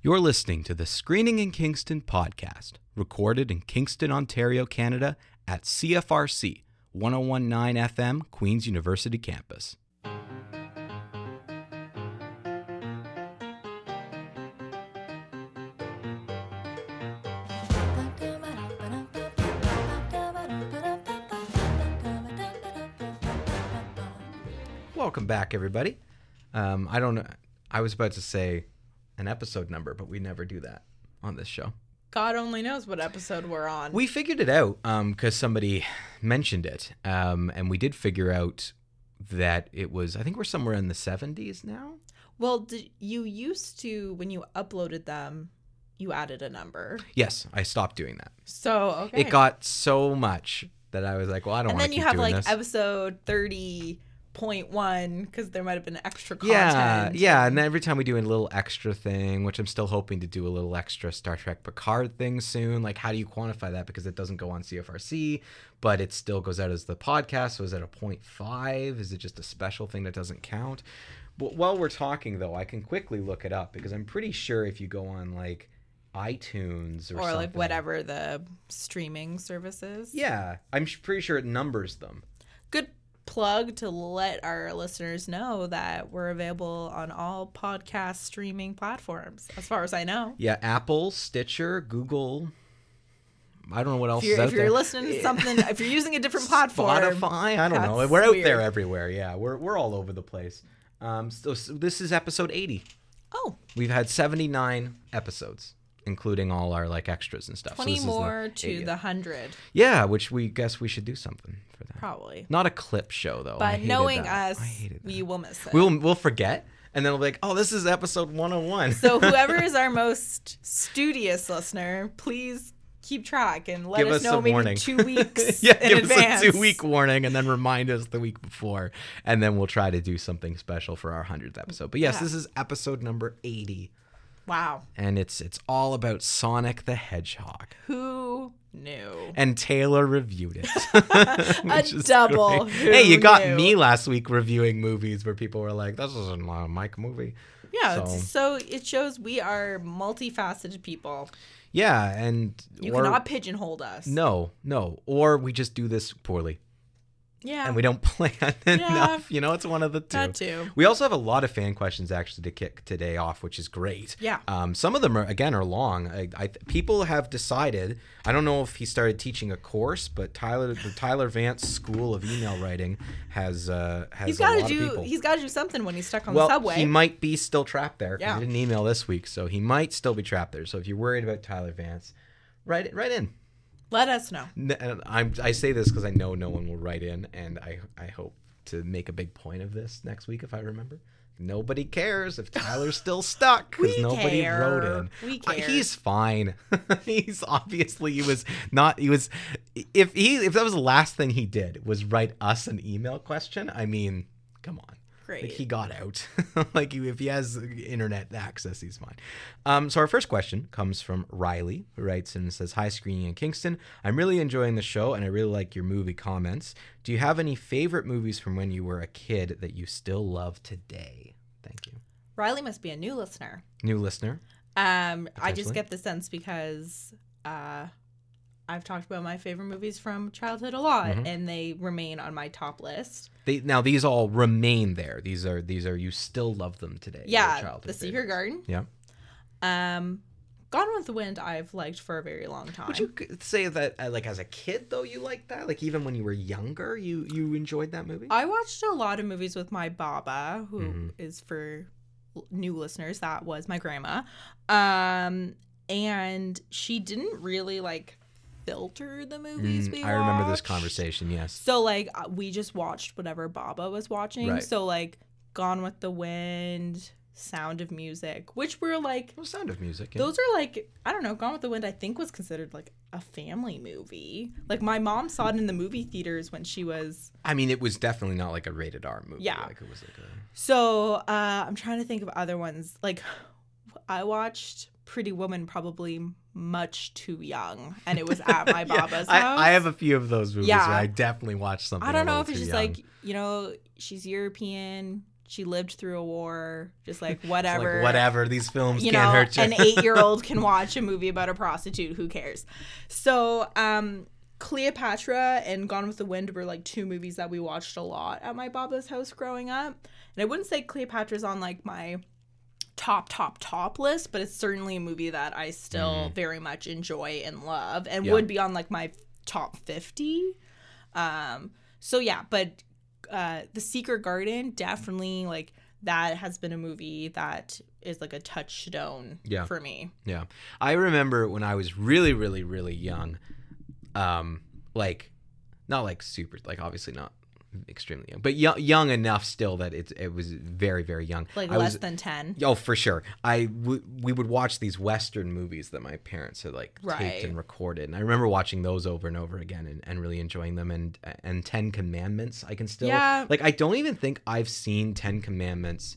You're listening to the Screening in Kingston podcast, recorded in Kingston, Ontario, Canada at CFRC 1019 FM, Queen's University campus. Welcome back, everybody. Um, I don't. I was about to say an episode number, but we never do that on this show. God only knows what episode we're on. We figured it out because somebody mentioned it, um, and we did figure out that it was. I think we're somewhere in the seventies now. well, did, you used to when you uploaded them, you added a number. Yes, I stopped doing that. So okay. It got so much that I was like, "Well, I don't and then you have like this." episode thirty point one because there might have been extra content. yeah, yeah. and then every time we do a little extra thing, which I'm still hoping to do a little extra Star Trek Picard thing soon. Like, how do you quantify that? Because it doesn't go on CFRC, but it still goes out as the podcast. So is it a five? Is it just a special thing that doesn't count? But while we're talking, though, I can quickly look it up because I'm pretty sure if you go on like iTunes or, Or like whatever the streaming services. Yeah, I'm pretty sure it numbers them. Good plug to let our listeners know that we're available on all podcast streaming platforms, as far as I know. Yeah, Apple, Stitcher, Google. I don't know what else If you're, if you're listening to something, if you're using a different platform, Spotify. I don't know. We're out weird. there everywhere. Yeah, we're we're all over the place. Um, so, so this is episode 80. Oh, We've had 79 episodes, including all our like extras and stuff. 20 this is the more to 80th. the 100, yeah, which we guess we should do something for that. probably. Not a clip show though. I But knowing that. us, I hated that. we will miss it. we'll we'll forget, and then we'll be like, oh, this is episode 101. so whoever is our most studious listener, please keep track and let give us, us know maybe warning. two weeks yeah, in give advance. us a two week warning and then remind us the week before. And then we'll try to do something special for our 100th episode. But yes, Yeah. this is episode number 80. Wow, And it's it's all about Sonic the Hedgehog. who knew? And Taylor reviewed it. A double. Hey, you got knew? me last week reviewing movies where people were like, this isn't a Mike movie. Yeah, So- so it shows we are multifaceted people. Yeah, and You or- cannot pigeonhole us. No, no. Or we just do this poorly. Yeah. and we don't plan enough. You know, it's one of the two. That too. We also have a lot of fan questions actually to kick today off, which is great. Yeah. Um, some of them are again are long. I, I people have decided. I don't know if he started teaching a course, but Tyler the Tyler Vance School of Email Writing has uh, has He's a got to lot of do. people. He's got to do something when he's stuck on well, the subway. he might be still trapped there. Yeah. He didn't email this week, so he might still be trapped there. So if you're worried about Tyler Vance, write it right in. Let us know. N- and I'm, I say this because I know no one will write in, and I, I hope to make a big point of this next week if I remember. Nobody cares if Tyler's still stuck because nobody care. wrote in. We Uh, care. he's fine. he's obviously he was not. He was if he if that was the last thing he did was write us an email question. I mean, come on. Great. Like he got out. like he- if he has internet access, he's fine. Um, so our first question comes from Riley, who writes and says, "Hi, screening in Kingston. I'm really enjoying the show, and I really like your movie comments. Do you have any favorite movies from when you were a kid that you still love today? Thank you, Riley must be a new listener. new listener. Um, I just get the sense because uh, I've talked about my favorite movies from childhood a lot, Mhm. and they remain on my top list. They now these all remain there. These are these are you still love them today. Yeah, The Secret favorites. Garden. Yeah. Um, Gone with the Wind. I've liked for a very long time. Would you say that uh, like as a kid though you liked that? Like even when you were younger, you you enjoyed that movie? I watched a lot of movies with my baba, who is Mhm. for new listeners, that was my grandma. Um, and she didn't really like filter the movies Mm, we I remember this conversation. Yes. So like uh, we just watched whatever Baba was watching. Right. So like Gone with the Wind, Sound of Music, which were like Well, Sound of Music. yeah. those are like I don't know. Gone with the Wind I think was considered like a family movie. Like my mom saw it in the movie theaters when she was I mean, it was definitely not like a rated R movie. Yeah. Like it was like a. So uh, I'm trying to think of other ones. Like I watched Pretty Woman probably much too young, and it was at my Yeah, baba's house. I have a few of those movies Yeah. where I definitely watched something. I don't know if it's just young. like you know she's European. she lived through a war, just like whatever. like whatever. These films you can't know, hurt you. an eight-year-old can watch a movie about a prostitute. Who cares? So, um, Cleopatra and Gone with the Wind were like two movies that we watched a lot at my Baba's house growing up. And I wouldn't say Cleopatra's on like my top, top, top list, but it's certainly a movie that I still very much enjoy and love, and. Yeah. would be on like my top fifty. Um, so yeah, but uh, The Secret Garden definitely like that has been a movie that is like a touchstone Yeah. for me. Yeah. I remember when I was really, really, really young, um, like not like super like obviously not extremely young, but young, young enough still that it it was very, very young. Like I less was, than ten. Oh, for sure. I w- we would watch these Western movies that my parents had like Right. taped and recorded, and I remember watching those over and over again and, and really enjoying them. And and Ten Commandments, I can still Yeah. like. I don't even think I've seen Ten Commandments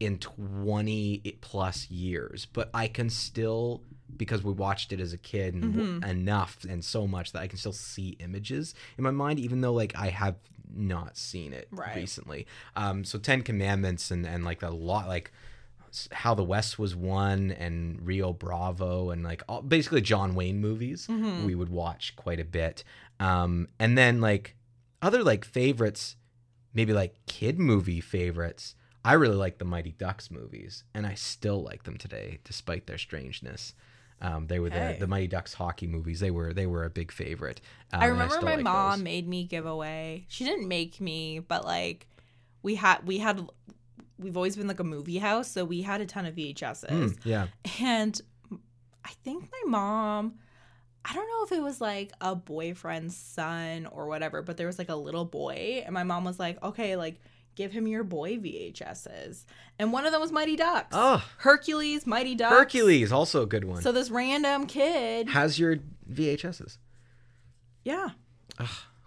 in twenty plus years, but I can still because we watched it as a kid and w- Mhm. enough and so much that I can still see images in my mind, even though like I have not seen it Right. recently. Um, so Ten Commandments and and like a lot like how the West was won and Rio Bravo and like all, basically John Wayne movies Mhm. we would watch quite a bit. Um, and then like other like favorites, maybe like kid movie favorites. I really like the Mighty Ducks movies, and I still like them today, despite their strangeness. Um, they were Okay. the the Mighty Ducks hockey movies. They were they were a big favorite. Um, I remember still my like mom those. made me give away. She didn't make me, but like we had we had we've always been like a movie house, so we had a ton of VHSs. Mm, yeah, And I think my mom, I don't know if it was like a boyfriend's son or whatever, but there was like a little boy, and my mom was like, okay, like give him your boy VHSs. And one of them was Mighty Ducks. Oh. Hercules, Mighty Ducks. Hercules also a good one. So this random kid. Has your VHSs? Yeah.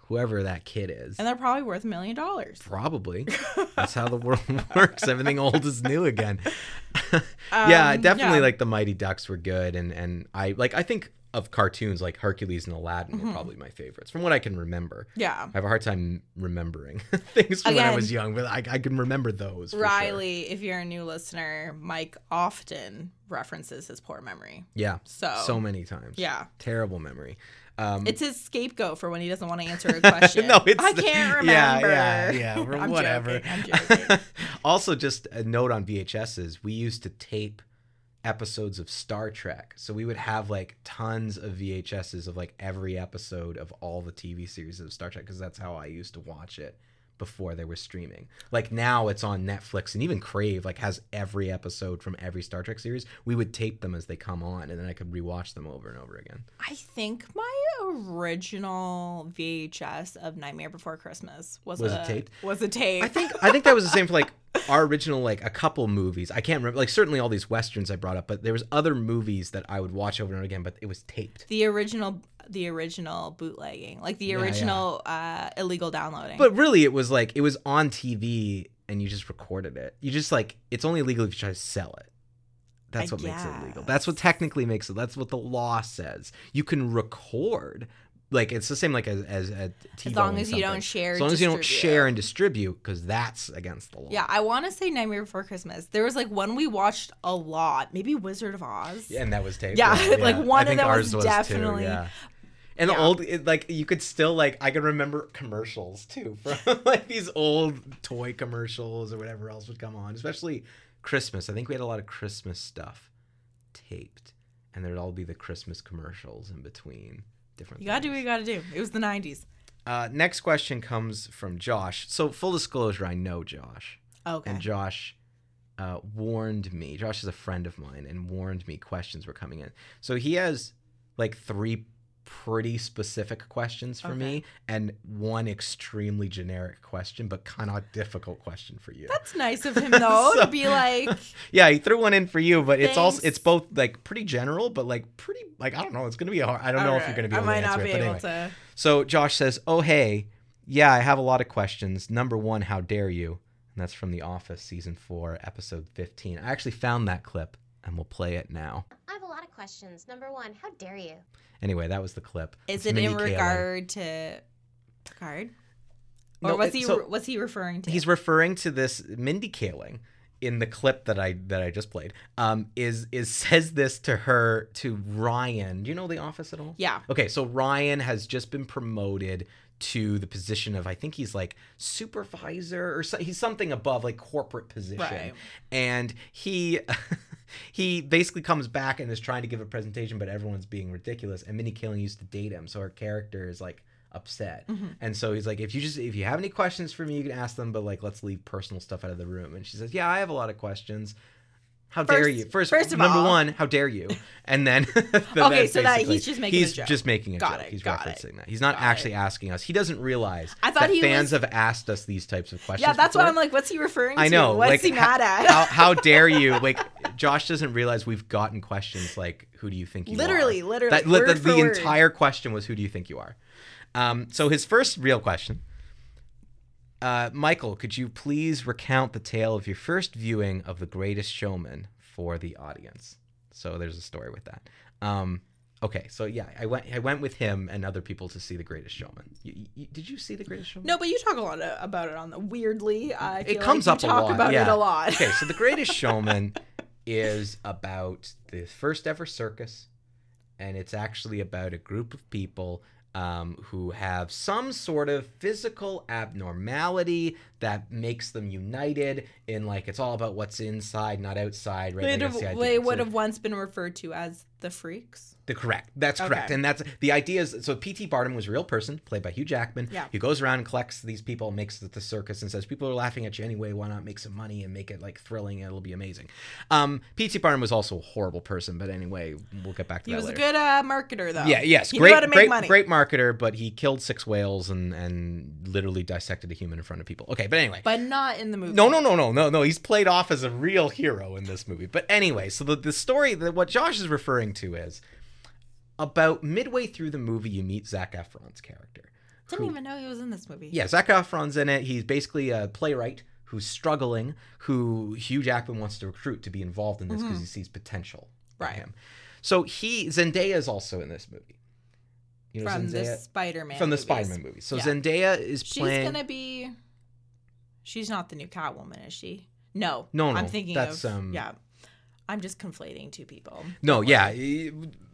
Whoever that kid is. And they're probably worth a million dollars. Probably. That's how the world works. Everything old is new again. yeah, Um, definitely yeah. like the Mighty Ducks were good and and I like I think of cartoons like Hercules and Aladdin Mm-hmm. were probably my favorites from what I can remember. Yeah. I have a hard time remembering things from when I was young, but I, I can remember those. for sure. Riley, if you're a new listener, Mike often references his poor memory. Yeah. So, So many times. yeah. Terrible memory. Um, It's his scapegoat for when he doesn't want to answer a question. no, it's I can't Yeah, remember. yeah, yeah. or I'm whatever. joking, I'm joking. also, just a note on VHSs: we used to tape episodes of Star Trek, so we would have like tons of VHSs of like every episode of all the TV series of Star Trek because that's how I used to watch it before they were streaming. Like now it's on Netflix and even Crave like has every episode from every Star Trek series. We would tape them as they come on and then I could rewatch them over and over again. I think my original VHS of Nightmare Before Christmas was, Was a it taped? Was a tape. I think I think that was the same for like our original like a couple movies. I can't remember like certainly all these westerns I brought up, but there was other movies that I would watch over and over again, but it was taped. the original, the original bootlegging, like the Yeah, yeah. original Uh, illegal downloading. But really it was like it was on TV and you just recorded it. You just like it's only illegal if you try to sell it. That's I what makes it illegal. That's what technically makes it. That's what the law says. You can record like it's the same like as as a as long as you don't share, As long as you don't share and distribute, because that's against the law. Yeah, I want to say Nightmare Before Christmas. There was like one we watched a lot, maybe Wizard of Oz. Yeah and that was taped. Yeah, like, one of them was too, definitely- yeah. And the Yeah. old, it, like you could still like I can remember commercials too from like these old toy commercials or whatever else would come on, especially Christmas. I think we had a lot of Christmas stuff taped, and there'd all be the Christmas commercials in between different. You gotta do what you gotta do. It was the '90s. Uh, next question comes from Josh. So full disclosure, I know Josh. Okay. And Josh uh, warned me. Josh is a friend of mine and warned me questions were coming in. So he has like three pretty specific questions for me and one extremely generic question, but kind of difficult question for you. That's nice of him though So- to be like, yeah, he threw one in for you, but it's also it's both like pretty general, but like pretty like I don't know. It's gonna be a hard. I don't know if you're gonna be I able might to answer not it. be but able anyway. to. So Josh says, "Oh hey, yeah, I have a lot of questions. Number one, how dare you?" And that's from The Office season four, episode fifteen. I actually found that clip, and we'll play it now. I have a lot of questions. Number one, how dare you? Anyway, that was the clip. Is It's it in Mindy Kaling. regard to Picard? Or No, was it- he so- was he referring to? he's referring to this Mindy Kaling in the clip that I that I just played. Um, is is says this to her to Ryan. Do you know The Office at all? yeah. Okay, so Ryan has just been promoted to the position of I think he's like supervisor or so, he's something above like corporate position. Right. And he he basically comes back and is trying to give a presentation but everyone's being ridiculous and Mindy Kaling used to date him so her character is like upset. Mm-hmm. And so he's like if you just if you have any questions for me you can ask them but like let's leave personal stuff out of the room. And she says, "Yeah, I have a lot of questions." How dare you? First, first of all, number all- one, how dare you? And then, Okay, that's so that he's just making a he's joke. just making a Got joke. it, He's got it, referencing that. He's not got actually it. asking us. He doesn't realize I thought that he fans was- have asked us these types of questions. Yeah, that's before. why I'm like, what's he referring to? I know. What's like, he mad at? How, how dare you? Like, Josh doesn't realize we've gotten questions like, "Who do you think you Literally, are?" literally, That, li- word the, the entire question was, "Who do you think you are?" Um, so his first real question. Uh, Michael, could you please recount the tale of your first viewing of The Greatest Showman for the audience? So there's a story with that. Um, okay, so yeah, I went I went with him and other people to see The Greatest Showman. You, you, did you see The Greatest Showman? No, but you talk a lot about it on the weirdly. I feel it comes like up you a talk lot. about yeah. it a lot. okay, so The Greatest Showman is about the first ever circus, and it's actually about a group of people um, who have some sort of physical abnormality that makes them united in like it's all about what's inside, not outside. Right? They, Like, that's the they would have once been referred to as the freaks. The correct. That's correct. Okay. And that's the idea is so P.T. Barnum was a real person, played by Hugh Jackman. Yeah. He goes around and collects these people, makes it the circus, and says, People are laughing at you anyway, why not make some money and make it like thrilling it'll be amazing. Um, P.T. Barnum was also a horrible person, but anyway, we'll get back to He that He was later. a good uh, marketer, though. yeah, yes, he great, knew how to make great, money. great marketer, but he killed six whales and and literally dissected a human in front of people. Okay, but anyway, but not in the movie. no, no, no, no, no, no. He's played off as a real hero in this movie. But anyway, so the, the story that what Josh is referring to is about midway through the movie, you meet Zac Efron's character. Didn't who- even know he was in this movie. Yeah, Zac Efron's in it. He's basically a playwright who's struggling, who Hugh Jackman wants to recruit to be involved in this because he sees potential in Mm-hmm. Right. him. So he Zendaya is also in this movie. You know from the Spider-Man. from the movies. Spider-Man movie. So Yeah. Zendaya is playing. She's gonna be. She's not the new Catwoman, is she? No. No, no, I'm thinking that's, of. um, yeah. I'm just conflating two people. No, yeah,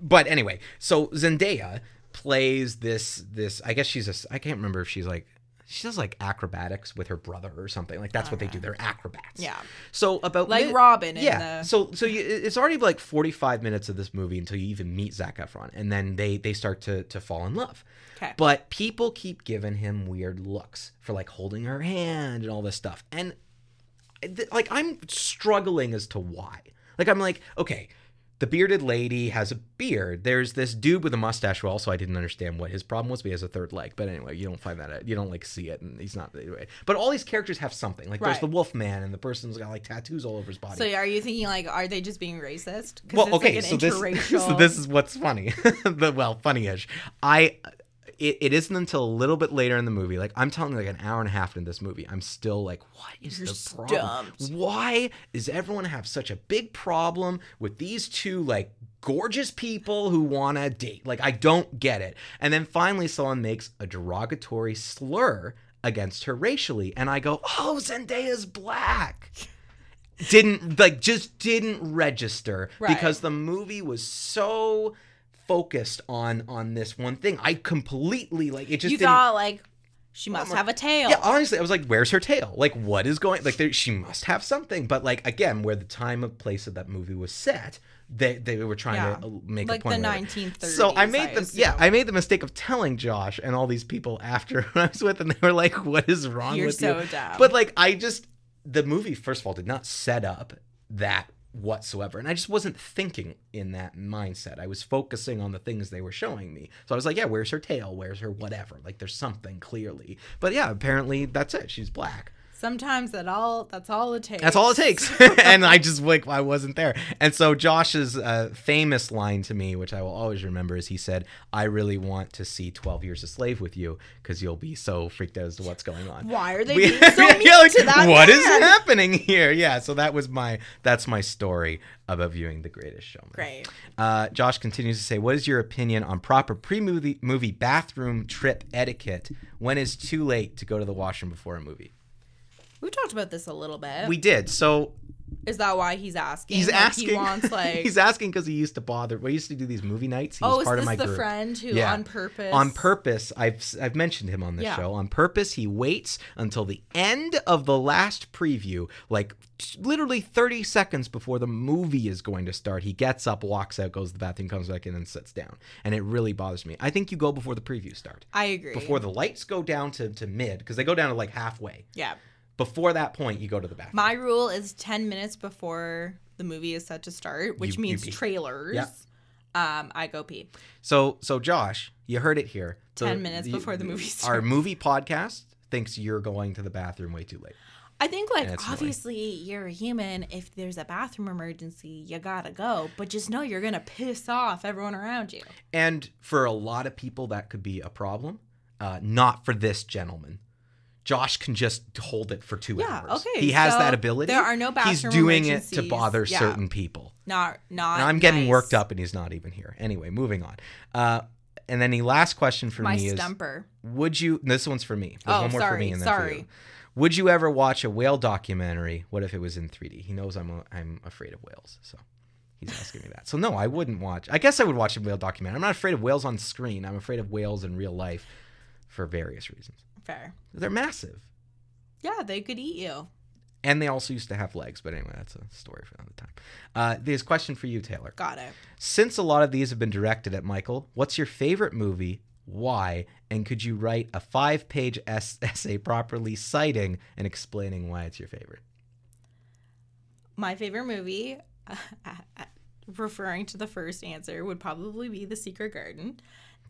but anyway, so Zendaya plays this this. I guess she's a. I can't remember if she's like she does like acrobatics with her brother or something. Like that's what they do. They're acrobats. Yeah. So about Like mid- Robin in yeah. the- So so you, it's already like forty five minutes of this movie until you even meet Zac Efron, and then they they start to to fall in love. Okay. But people keep giving him weird looks for like holding her hand and all this stuff. And eh, th- like I'm struggling as to why. Like I'm like, okay, the bearded lady has a beard. There's this dude with a mustache who also I didn't understand what his problem was, but he has a third leg. But anyway, you don't find that out. You don't like see it, and he's not anyway. But all these characters have something. Like there's Right. the Wolf Man, and the person's got like tattoos all over his body. So are you thinking like, are they just being racist? 'Cause well, it's okay, like so an this interracial. so this is what's funny. the well, funny-ish. I it, it isn't until a little bit later in the movie, like I'm telling you, like an hour and a half into this movie, I'm still like, what is You're the problem? Why does everyone have such a big problem with these two like gorgeous people who want to date? Like I don't get it. And then finally, someone makes a derogatory slur against her racially, and I go, oh, Zendaya's black didn't like just didn't register Right. because the movie was so focused on on this one thing. I completely like it just you thought like she must have a tail. yeah, honestly, I was like, "Where's her tail? Like, what is going? Like, there, she must have something." But like again, where the time and place of that movie was set, they they were trying Yeah. to uh, make like a point. Like the with it. 1930s. So I made the yeah. I made the mistake of telling Josh and all these people after I was with them. They were like, "What is wrong You're with so you?" dumb. But like I just the movie first of all did not set up that whatsoever. And i just wasn't thinking in that mindset. I was focusing on the things they were showing me. So i was like yeah where's her tail? Where's her whatever? Like there's something clearly. But yeah apparently that's it. She's black Sometimes that all that's all it takes. That's all it takes. and I just like I wasn't there. And so Josh's uh, famous line to me, which I will always remember, is he said, "I really want to see Twelve Years a Slave with you because you'll be so freaked out as to what's going on." Why are they We- being so mean Yeah, like, to that What is man? happening here? Yeah, so that was my that's my story about viewing The Greatest Showman. Great. Uh, Josh continues to say, "What is your opinion on proper pre-movie movie bathroom trip etiquette? When is too late to go to the washroom before a movie?" We've talked about this a little bit. We did. So Is that why he's asking? he's Like, asking. He wants like. he's asking because he used to bother. We used to do these movie nights. He oh, was is part this of my the group. friend who Yeah. on purpose? On purpose, I've I've mentioned him on this Yeah. show. On purpose, he waits until the end of the last preview, like t- literally 30 seconds before the movie is going to start. He gets up, walks out, goes to the bathroom, comes back in, and sits down. And it really bothers me. I think you go before the preview start. I agree. Before the lights go down to, to mid, because they go down to like halfway. yeah. Before that point, you go to the bathroom. My rule is 10 minutes before the movie is set to start, which You- you means pee. trailers. Yeah. Um, I go pee. So, so Josh, you heard it here. So 10 minutes before the movie starts. Our starts. movie podcast thinks you're going to the bathroom way too late. I think, like, annoying. obviously, you're a human. If there's a bathroom emergency, you gotta go. But just know you're gonna piss off everyone around you. And for a lot of people, that could be a problem. Uh, not for this gentleman. Josh can just hold it for two Yeah, hours. okay, He has so that ability. there are no boundaries. He's doing it to bother Yeah. certain people. Not, not. I'm getting nice. worked up, and he's not even here. Anyway, moving on. Uh, and then the last question for My me is: stumper. Would you? This one's for me. There's Oh, one more for sorry, me, and then for sorry. you. Would you ever watch a whale documentary? What if it was in 3D? He knows I'm a, I'm afraid of whales, so he's asking me that. So no, I wouldn't watch. I guess I would watch a whale documentary. I'm not afraid of whales on screen. I'm afraid of whales in real life for various reasons. Fair. They're massive, Yeah, they could eat you. and they also used to have legs. But anyway, that's a story for another time. Uh, this question for you, Taylor. Got it. Since a lot of these have been directed at Michael, what's your favorite movie? Why? And could you write a five page es- essay properly citing and explaining why it's your favorite? My favorite movie, referring to the first answer, would probably be The Secret Garden.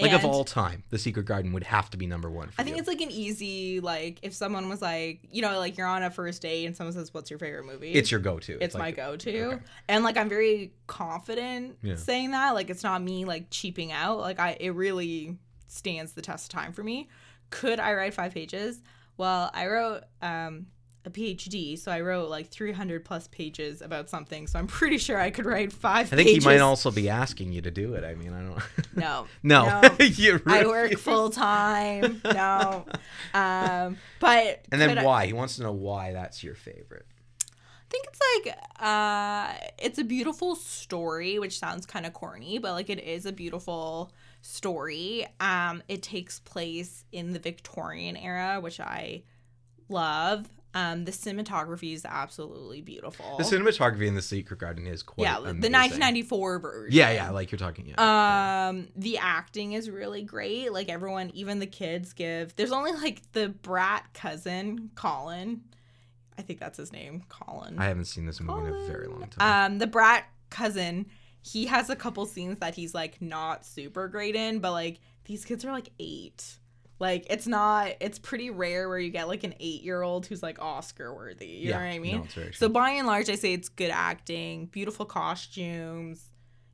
Like of all time, The Secret Garden would have to be number one for I think you. it's like an easy, like, if someone was like, you know, like you're on a first date and someone says, What's your favorite movie? It's your go-to. it's my like- go-to okay. and like i'm very confident Yeah. saying that like it's not me like cheaping out like i it really stands the test of time for me could i write five pages well i wrote um a phd so i wrote like 300 plus pages about something so i'm pretty sure i could write five I think pages. he might also be asking you to do it. I mean, I don't. no no, No. you i work full time no um but And then could I- why? He wants to know why that's your favorite. I think it's like uh it's a beautiful story, which sounds kind of corny, but like it is a beautiful story. Um it takes place in the Victorian era, which I love. Um the cinematography is absolutely beautiful. The cinematography in The Secret Garden is quite yeah, the 1994 version. Yeah, yeah, like you're talking. Yeah. Um, the acting is really great. Like everyone, even the kids give. There's only like the brat cousin, Colin. I think that's his name, Colin. I haven't seen this movie in a very long time. Um, the brat cousin, he has a couple scenes that he's like not super great in, but like these kids are like eight. Like it's not. It's pretty rare where you get like an eight-year-old who's like Oscar worthy. You know what I mean? No, it's very So by and large, I say it's good acting, beautiful costumes.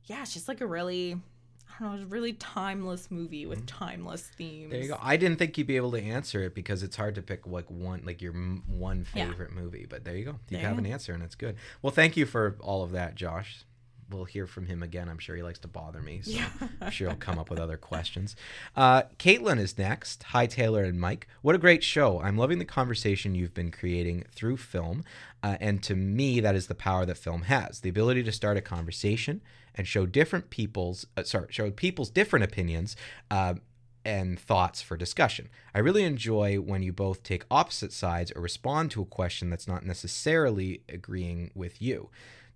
Yeah, it's just like a really, I don't know, it's a really timeless movie with mm. timeless themes. There you go. I didn't think you'd be able to answer it because it's hard to pick like one, like your m- one Yeah. favorite movie. But there you go. You There have go. an answer, and it's good. Well, thank you for all of that, Josh. We'll hear from him again. I'm sure he likes to bother me, so Yeah. I'm sure he'll come up with other questions. Uh, Caitlin is next. Hi, Taylor and Mike. What a great show! I'm loving the conversation you've been creating through film, uh, and to me, that is the power that film has—the ability to start a conversation and show different people's, uh, sorry, show people's different opinions. Uh, and thoughts for discussion. I really enjoy when you both take opposite sides or respond to a question that's not necessarily agreeing with you.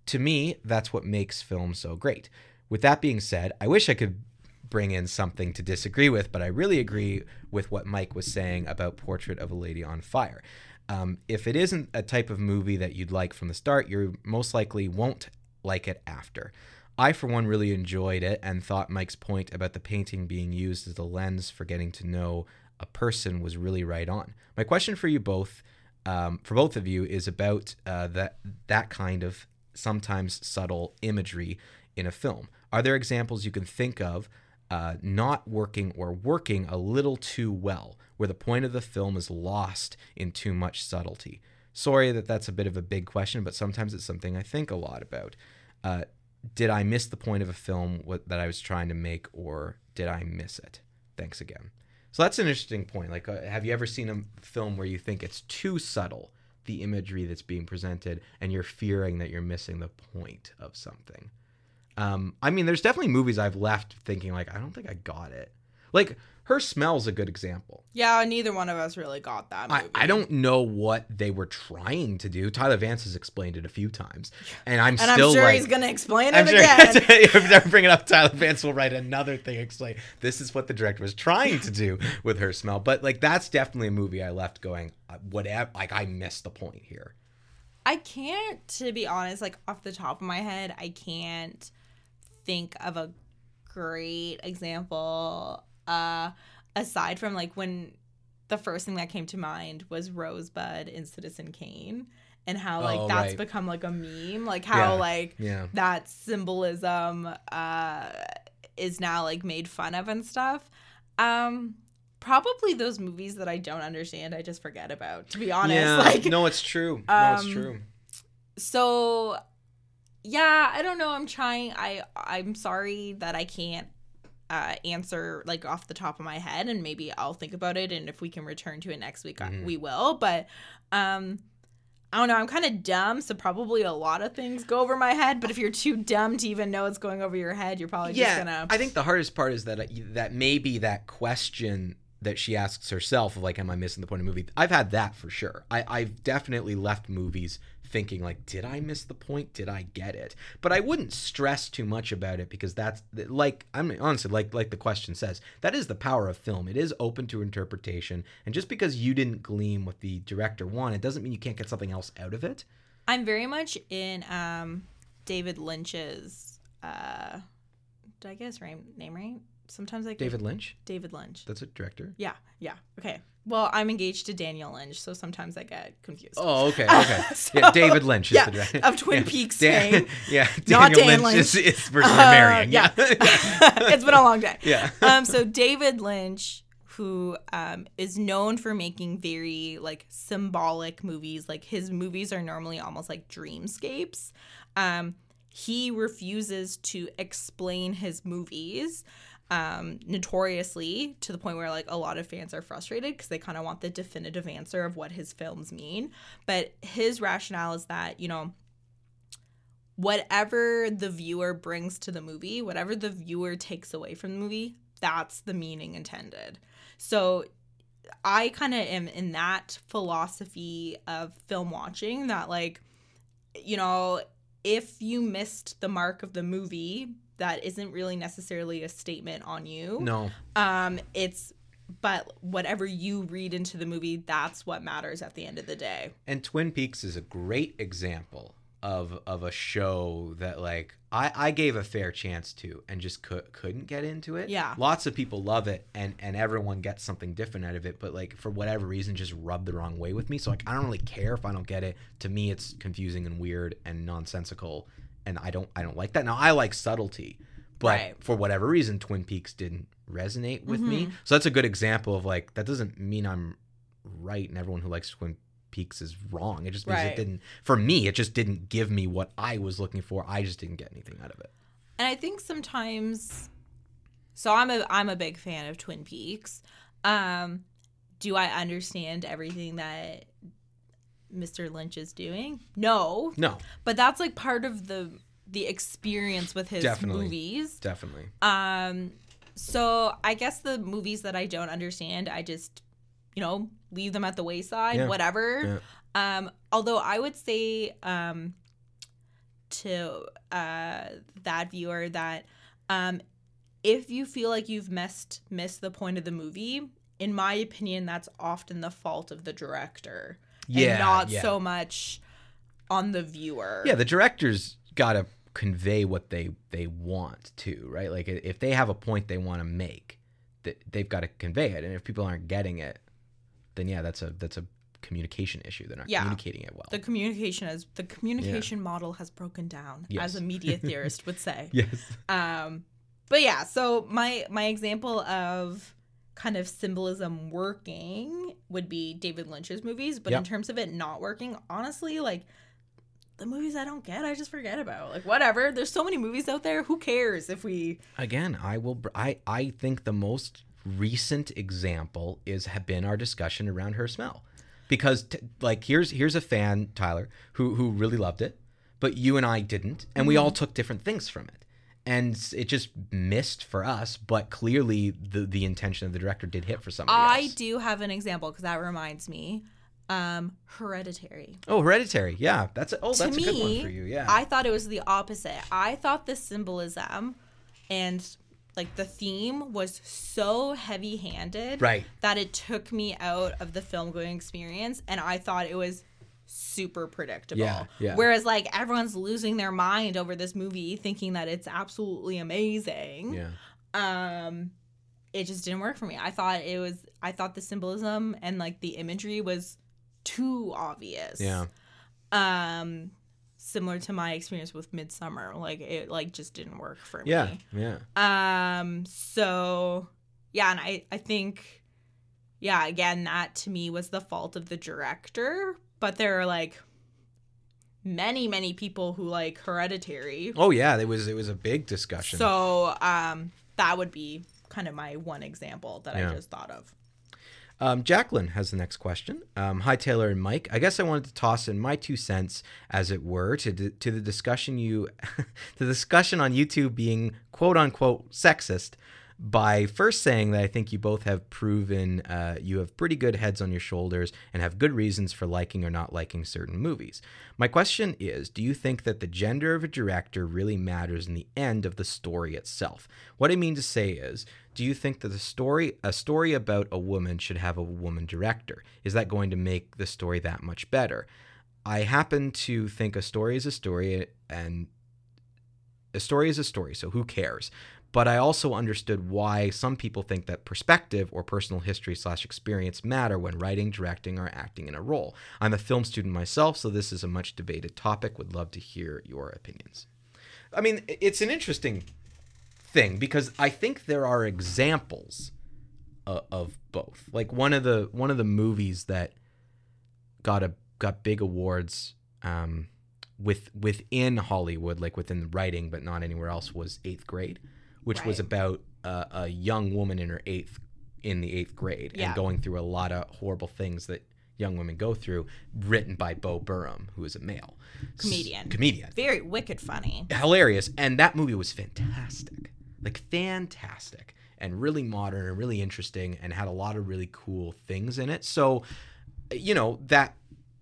To me, that's what makes film so great. With that being said, I wish I could bring in something to disagree with, but I really agree with what Mike was saying about Portrait of a Lady on Fire. Um, if it isn't a type of movie that you'd like from the start, you most likely won't like it after. I, for one, really enjoyed it and thought Mike's point about the painting being used as a lens for getting to know a person was really right on. My question for you both um, for both of you is about uh, that that kind of sometimes subtle imagery in a film. Are there examples you can think of uh, not working or working a little too well, where the point of the film is lost in too much subtlety? Sorry that that's a bit of a big question, but sometimes it's something I think a lot about. Uh, did I miss the point of a film that I was trying to make, or did I miss it? Thanks again. So that's an interesting point. Like, uh, have you ever seen a film where you think it's too subtle, the imagery that's being presented, and you're fearing that you're missing the point of something? Um, I mean, there's definitely movies I've left thinking like, I don't think I got it. Like, her smell's a good example. Yeah, neither one of us really got that I, movie. I don't know what they were trying to do. Tyler Vance has explained it a few times, and I'm and still I'm sure like, he's gonna explain I'm it sure again. if they're bringing up Tyler Vance will write another thing explain this is what the director was trying to do with her smell. But like that's definitely a movie I left going uh, whatever. Like I missed the point here. I can't, to be honest, like off the top of my head, I can't think of a great example. Uh, aside from like when the first thing that came to mind was Rosebud in Citizen Kane, and how like Oh, that's right. become like a meme, like how Yeah. like Yeah. that symbolism uh, is now like made fun of and stuff. Um, probably those movies that I don't understand, I just forget about. To be honest, yeah. like no, it's true. no, it's um, true. so yeah i don't know i'm trying i i'm sorry that i can't uh, answer like off the top of my head and maybe i'll think about it and if we can return to it next week I Mhm. we will but um i don't know i'm kind of dumb so probably a lot of things go over my head but if you're too dumb to even know what's going over your head you're probably just yeah, gonna I think the hardest part is that uh, that maybe that question that she asks herself of like, "Am I missing the point of the movie?" I've had that for sure. I, I've definitely left movies thinking like, "Did I miss the point? Did I get it?" But I wouldn't stress too much about it because that's like I'm honestly like like the question says that is the power of film. It is open to interpretation, and just because you didn't glean what the director wanted doesn't mean you can't get something else out of it. i'm very much in um david lynch's uh did i name name right sometimes i get David Lynch, david lynch that's a director. Yeah, yeah. Okay. Well, I'm engaged to Daniel Lynch, so sometimes I get confused. Oh, okay, okay. So- yeah, David Lynch is yeah, the director of Twin Yeah. Peaks Dan- fame. Yeah, Not Daniel Dan Lynch, is, Lynch. is person Uh, marrying. yeah. Yeah, it's been a long day. yeah. Um, so David Lynch, who um, is known for making very like symbolic movies, like his movies are normally almost like dreamscapes. Um, he refuses to explain his movies um notoriously to the point where like a lot of fans are frustrated because they kind of want the definitive answer of what his films mean. But his rationale is that you know whatever the viewer brings to the movie whatever the viewer takes away from the movie that's the meaning intended. So i kind of am in that philosophy of film watching that like you know if you missed the mark of the movie that isn't really necessarily a statement on you No, um it's but whatever you read into the movie that's what matters at the end of the day and Twin Peaks is a great example of of a show that like I I gave a fair chance to and just could couldn't get into it. Yeah. Lots of people love it and and everyone gets something different out of it, but like for whatever reason just rubbed the wrong way with me. So like I don't really care if I don't get it. To me it's confusing and weird and nonsensical and I don't I don't like that. Now I like subtlety, but Right. for whatever reason Twin Peaks didn't resonate with me. Mhm. So that's a good example of like that doesn't mean I'm right and everyone who likes Twin Peaks is wrong. It just means Right. it didn't for me, it just didn't give me what I was looking for. I just didn't get anything out of it. and i think sometimes so i'm a i'm a big fan of twin peaks um do i understand everything that mr lynch is doing no No, but that's like part of the the experience with his Definitely. movies definitely. Um, so I guess the movies that I don't understand, I just, you know, leave them at the wayside, Yeah. whatever. Um, although I would say, um, to uh that viewer that, um, if you feel like you've missed missed the point of the movie, in my opinion, that's often the fault of the director, Yeah. and not yeah. so much on the viewer. Yeah, the director's got to convey what they they want to, right? Like if they have a point they want to make, that they've got to convey it. And if people aren't getting it, then yeah, that's a that's a communication issue. They're not Yeah. communicating it well. The communication is the communication model has broken down, Yes. as a media theorist would say. yes. Um, but yeah, so my my example of kind of symbolism working would be David Lynch's movies, but Yep. in terms of it not working, honestly, like the movies I don't get, I just forget about. Like whatever. There's so many movies out there. Who cares if we Again, I will. I I think the most recent example is have been our discussion around her smell, because t- like here's here's a fan Tyler who who really loved it, but you and I didn't, and we mm-hmm. all took different things from it, and it just missed for us. But clearly, the the intention of the director did hit for somebody I else. do have an example because that reminds me. Um, Hereditary. Oh, Hereditary. Yeah, that's a, oh to that's me, a good one for you. Yeah. I thought it was the opposite. I thought the symbolism and like the theme was so heavy-handed Right. that it took me out of the film going experience and I thought it was super predictable. Yeah, yeah. Whereas like everyone's losing their mind over this movie thinking that it's absolutely amazing. yeah. Um it just didn't work for me. I thought it was I thought the symbolism and like the imagery was too obvious Yeah. um similar to my experience with Midsommar like it like just didn't work for me Yeah. Yeah. um so yeah and i i think yeah again that to me was the fault of the director but there are like many many people who like hereditary Oh yeah. It was it was a big discussion. so um that would be kind of my one example that Yeah. i just thought of Um, Jacqueline has the next question. Um, Hi, Taylor and Mike. I guess I wanted to toss in my two cents, as it were, to d- to the discussion you, the discussion on YouTube being quote unquote sexist, by first saying that I think you both have proven uh, you have pretty good heads on your shoulders and have good reasons for liking or not liking certain movies. My question is Do you think that the gender of a director really matters in the end of the story itself? What I mean to say is, do you think that the story, a story about a woman, should have a woman director? Is that going to make the story that much better? I happen to think a story is a story, and a story is a story, so who cares? But I also understood why some people think that perspective or personal history slash experience matter when writing, directing, or acting in a role. I'm a film student myself, so this is a much debated topic. Would love to hear your opinions. I mean, it's an interesting thing because I think there are examples of, of both. Like one of the one of the movies that got a got big awards um, with within Hollywood, like within writing, but not anywhere else, was Eighth Grade, which was about a, a young woman in her eighth in the eighth grade Yeah. and going through a lot of horrible things that young women go through, written by Bo Burnham, who is a male. S- Comedian. comedian. Very wicked funny. Hilarious. And that movie was fantastic. Like fantastic and really modern and really interesting and had a lot of really cool things in it. So you know that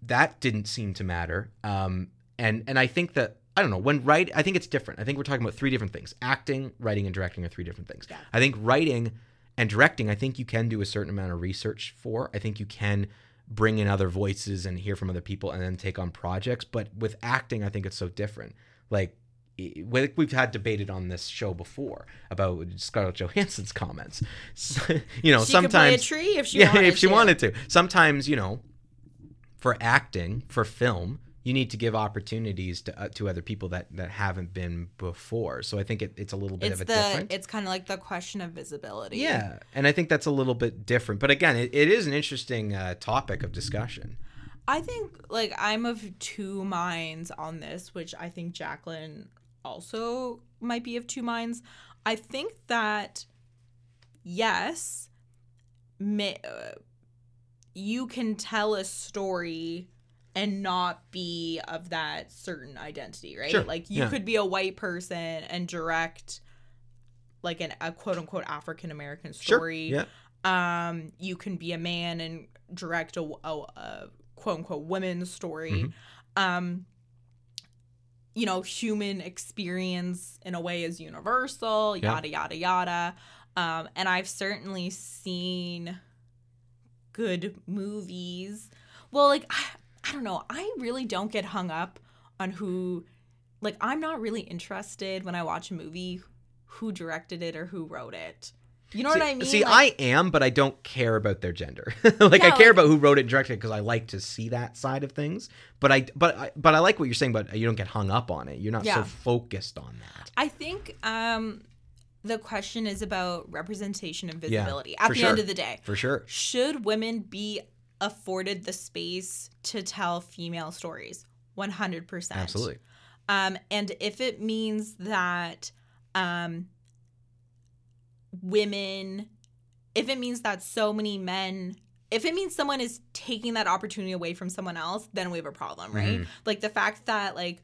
that didn't seem to matter. Um and and i think that i don't know when write i think it's different i think we're talking about three different things acting writing and directing are three different things Yeah. i think writing and directing i think you can do a certain amount of research for i think you can bring in other voices and hear from other people and then take on projects but with acting i think it's so different like we've had debated on this show before about Scarlett Johansson's comments. So, you know, she could play a sometimes tree if she yeah, wanted if she to. wanted to. Sometimes, you know, for acting, for film, you need to give opportunities to uh, to other people that that haven't been before. So I think it, it's a little bit it's of a the different. it's kind of like the question of visibility yeah, and I think that's a little bit different. But again, it, it is an interesting uh, topic of discussion. I think like I'm of two minds on this, which I think Jacqueline also might be of two minds. I think that yes, may, uh, you can tell a story and not be of that certain identity, right? Sure, Like you yeah. could be a white person and direct like an a quote unquote African American story Sure. Yeah. um you can be a man and direct a, a, a quote unquote women's story Mhm. um you know human experience in a way is universal Yeah. yada yada yada um and i've certainly seen good movies well like I, I don't know i really don't get hung up on who like i'm not really interested when i watch a movie who directed it or who wrote it You know what I mean? See, Like, I am, but I don't care about their gender. like I care like- about who wrote it and directed it because I like to see that side of things. But I, but I, but I like what you're saying. But you don't get hung up on it. You're not so focused on that. I think um, the question is about representation and Yeah, visibility. At the sure. end of the day, For sure. should women be afforded the space to tell female stories? One hundred percent. Absolutely. Um, and if it means that um, women, if it means that so many men, if it means someone is taking that opportunity away from someone else, then we have a problem, right? Mhm. Like the fact that like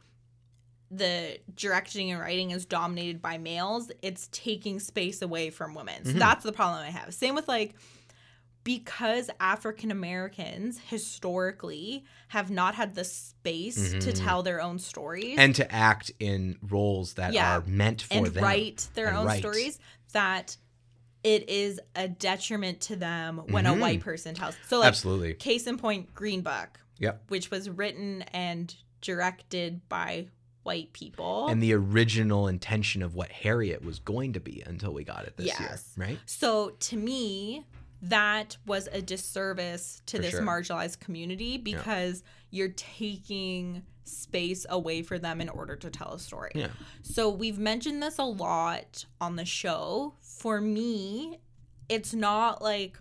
the directing and writing is dominated by males, it's taking space away from women. So Mhm. that's the problem I have. Same with like because African Americans historically have not had the space to Mhm. tell their own stories And to act in roles that Yeah. are meant for and them. And write their And own write. stories, that it is a detriment to them when a Mhm. white person tells. So, like, Absolutely. case in point, Green Book, Yep. which was written and directed by white people. And the original intention of what Harriet was going to be until we got it this Yes. year, right? So to me, that was a disservice to For this sure. marginalized community because you're taking space away for them in order to tell a story. Yeah. So we've mentioned this a lot on the show. For me, it's not like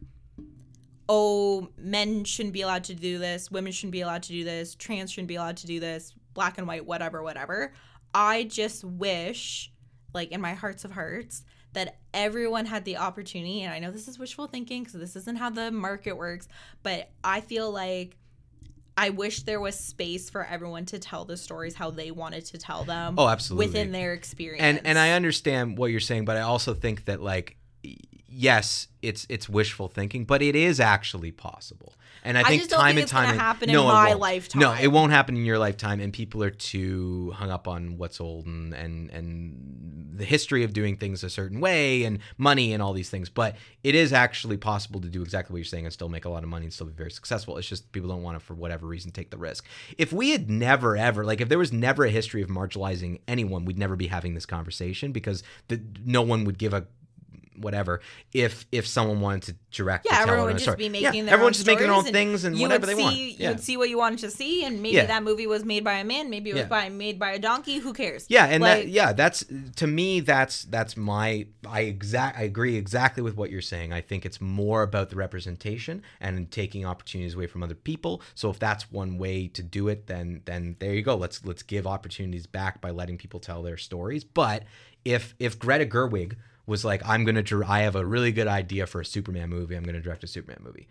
oh, men shouldn't be allowed to do this, women shouldn't be allowed to do this, trans shouldn't be allowed to do this, black and white, whatever, whatever. I just wish, like in my hearts of hearts, that everyone had the opportunity. And I know this is wishful thinking because this isn't how the market works, but I feel like I wish there was space for everyone to tell the stories how they wanted to tell them Oh, absolutely. within their experience. and and I understand what you're saying, but I also think that like yes, it's it's wishful thinking, but it is actually possible. And I I think time think and time and- in no, it my won't. lifetime. No, it won't happen in your lifetime, and people are too hung up on what's old and and and the history of doing things a certain way and money and all these things. But it is actually possible to do exactly what you're saying and still make a lot of money and still be very successful. It's just people don't want to, for whatever reason, take the risk. If we had never ever like if there was never a history of marginalizing anyone, we'd never be having this conversation because the, no one would give a whatever if if someone wanted to direct Yeah, everyone would just story. be yeah, making their everyone's own just making their own things and you whatever would they see, want. you would see what you wanted to see, and maybe Yeah. that movie was made by a man, maybe it was Yeah. by made by a donkey. Who cares? Yeah, and Like- that yeah, that's to me that's that's my I exact I agree exactly with what you're saying. I think it's more about the representation and taking opportunities away from other people. So if that's one way to do it, then then there you go. Let's let's give opportunities back by letting people tell their stories. But if if Greta Gerwig was like, I'm gonna dir- I have a really good idea for a Superman movie. I'm gonna direct a Superman movie.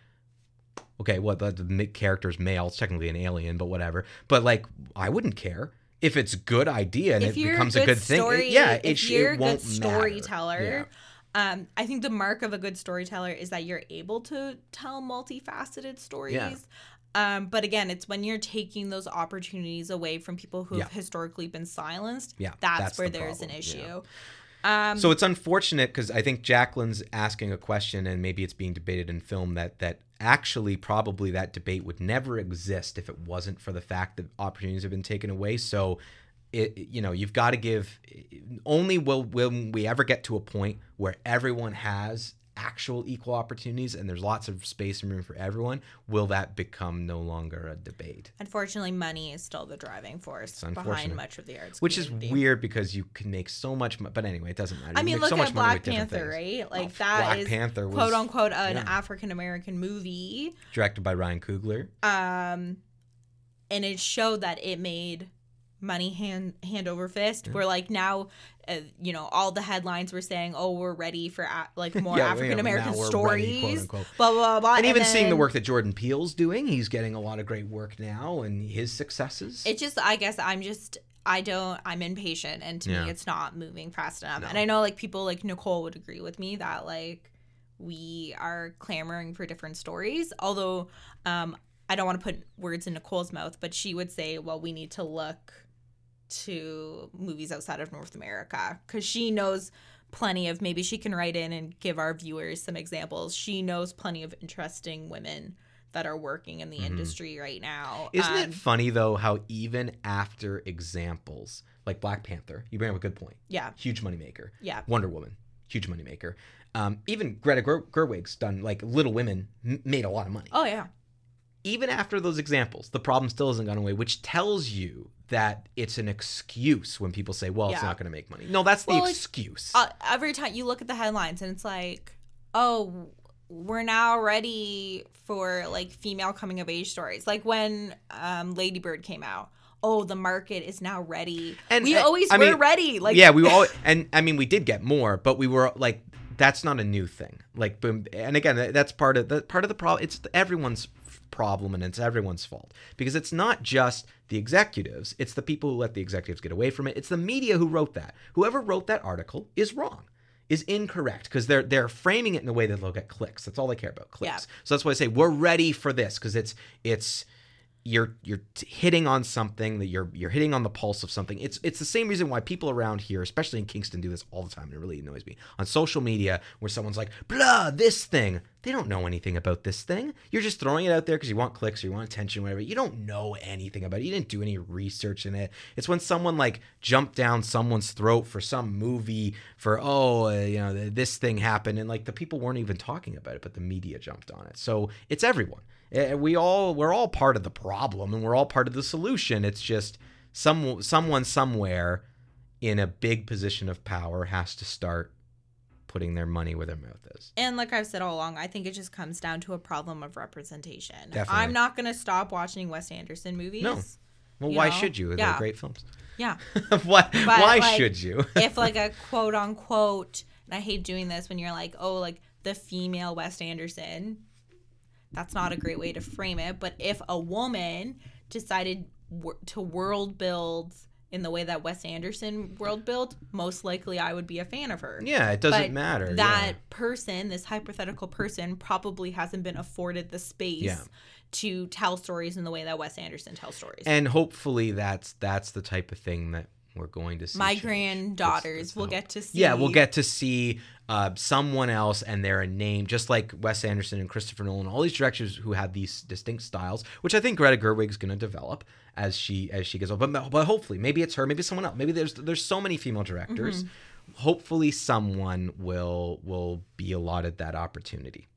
Okay, what the, the character's male? It's technically an alien, but whatever. But like, I wouldn't care if it's a good idea and if it becomes a a good good thing. story, It- yeah, it, if sh- you're it a good storyteller, Matter. um, I think the mark of a good storyteller is that you're able to tell multifaceted stories. Um, but again, it's when you're taking those opportunities away from people who have Yeah. historically been silenced. Yeah, that's, that's where the there's an issue. yeah. Um, So it's unfortunate because I think Jacqueline's asking a question, and maybe it's being debated in film that that actually probably that debate would never exist if it wasn't for the fact that opportunities have been taken away. So. It, you know you've got to give only will will we ever get to a point where everyone has actual equal opportunities and there's lots of space and room for everyone will that become no longer a debate Unfortunately, money is still the driving force behind much of the arts, which is weird because you can make so much mo- but anyway it doesn't matter I mean, look so at money Black Panther, right? Like Oh, that Black is Panther was quote unquote an yeah. African American movie, directed by Ryan Coogler. um, and it showed that it made money hand hand over fist. Where like now, uh, you know, all the headlines were saying, "Oh, we're ready for a- like more Yeah, yeah, African American now we're ready, quote, stories." blah blah blah. And even seeing the work that Jordan Peele's doing, he's getting a lot of great work now and his successes. It just, I guess, I'm just. I don't. I'm impatient, and to Yeah. me, it's not moving fast enough. No. And I know, like people like Nicole would agree with me that like we are clamoring for different stories. Although, um, I don't want to put words in Nicole's mouth, but she would say, "Well, we need to look to movies outside of North America because she knows plenty of. Maybe she can write in and give our viewers some examples. She knows plenty of interesting women." That are working in the Mhm. industry right now. Isn't Um, it funny though how even after examples like Black Panther, you bring up a good point. Yeah, Huge moneymaker. yeah. Wonder Woman, huge moneymaker. Um, even Greta Ger- Gerwig's done like Little Women m- made a lot of money. Oh yeah. Even after those examples, the problem still hasn't gone away, which tells you that it's an excuse when people say, "Well, it's not going to make money." No, that's the Well, like, excuse. Uh, every time you look at the headlines and it's like, oh, we're now ready for like female coming of age stories. Like when um, Lady Bird came out. Oh, the market is now ready. And, we always I were mean, ready. Like yeah, we all and I mean we did get more, but we were like that's not a new thing. Like boom, and again that's part of the part of the problem. It's everyone's problem and it's everyone's fault because it's not just the executives. It's the people who let the executives get away from it. It's the media who wrote that. Whoever wrote that article is wrong. Is incorrect because they're they're framing it in a way that they'll get clicks. That's all they care about, clicks. Yeah. So that's why I say we're ready for this because it's it's you're you're hitting on something that you're you're hitting on the pulse of something. It's it's the same reason why people around here, especially in Kingston, do this all the time. And it really annoys me on social media where someone's like, "Blah, this thing." They don't know anything about this thing. You're just throwing it out there because you want clicks or you want attention, whatever. You don't know anything about it. You didn't do any research in it. It's when someone like jumped down someone's throat for some movie for oh, uh, you know, th- this thing happened, and like the people weren't even talking about it, but the media jumped on it. So it's everyone. Eh, we all we're all part of the problem and we're all part of the solution it's just some someone somewhere in a big position of power has to start putting their money where their mouth is And like I've said all along, I think it just comes down to a problem of representation. Definitely. I'm not gonna stop watching Wes Anderson movies. No. well why know? should you they're Yeah. great films Yeah. why why like, should you if like a quote unquote, and I hate doing this when you're like, oh, like the female Wes Anderson, that's not a great way to frame it. But if a woman decided wor- to world build in the way that Wes Anderson world built, most likely I would be a fan of her. yeah it doesn't But matter That yeah. person, this hypothetical person, probably hasn't been afforded the space Yeah. to tell stories in the way that Wes Anderson tells stories. and hopefully that's that's the type of thing that we're going to see My change. granddaughters That's- that's will hope. get to see. Yeah, we'll get to see uh, someone else and they're a name, just like Wes Anderson and Christopher Nolan, all these directors who have these distinct styles, which I think Greta Gerwig's going to develop as she as she gets older. But, but hopefully, maybe it's her, maybe someone else. Maybe there's there's so many female directors. Hopefully, someone will will be allotted that opportunity.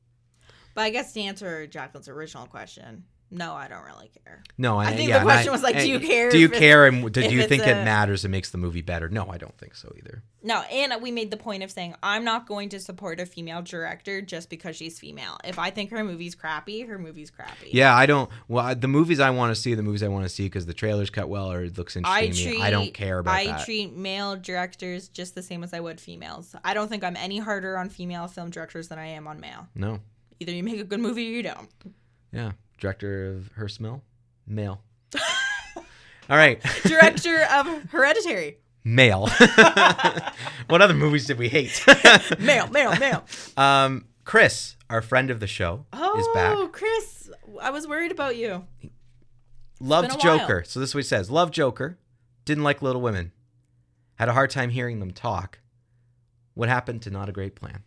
But I guess to answer Jacqueline's original question, no, I don't really care. No, and, I think yeah, the and I- question was like, do you care Do you care, and do you think it matters? It makes the movie better. No, I don't think so either. No, and we made the point of saying I'm not going to support a female director just because she's female. If I think her movie's crappy, her movie's crappy. Yeah, I don't. Well, I- the movies I want to see, the movies I want to see because the trailers cut well or it looks I interesting treat me. I don't care about I that. treat male directors just the same as I would females. I don't think I'm any harder on female film directors than I am on male. no. Either you make a good movie or you don't. Yeah. Director of Her Smell? Male. All right. Director of Hereditary. Male. what other movies did we hate? Male, male, male. um, Chris, our friend of the show, Oh, is back. Chris, I was worried about you. Loved a while. Joker. So this is what he says. Loved Joker. Didn't like Little Women. Had a hard time hearing them talk. What happened to Not a Great Plan?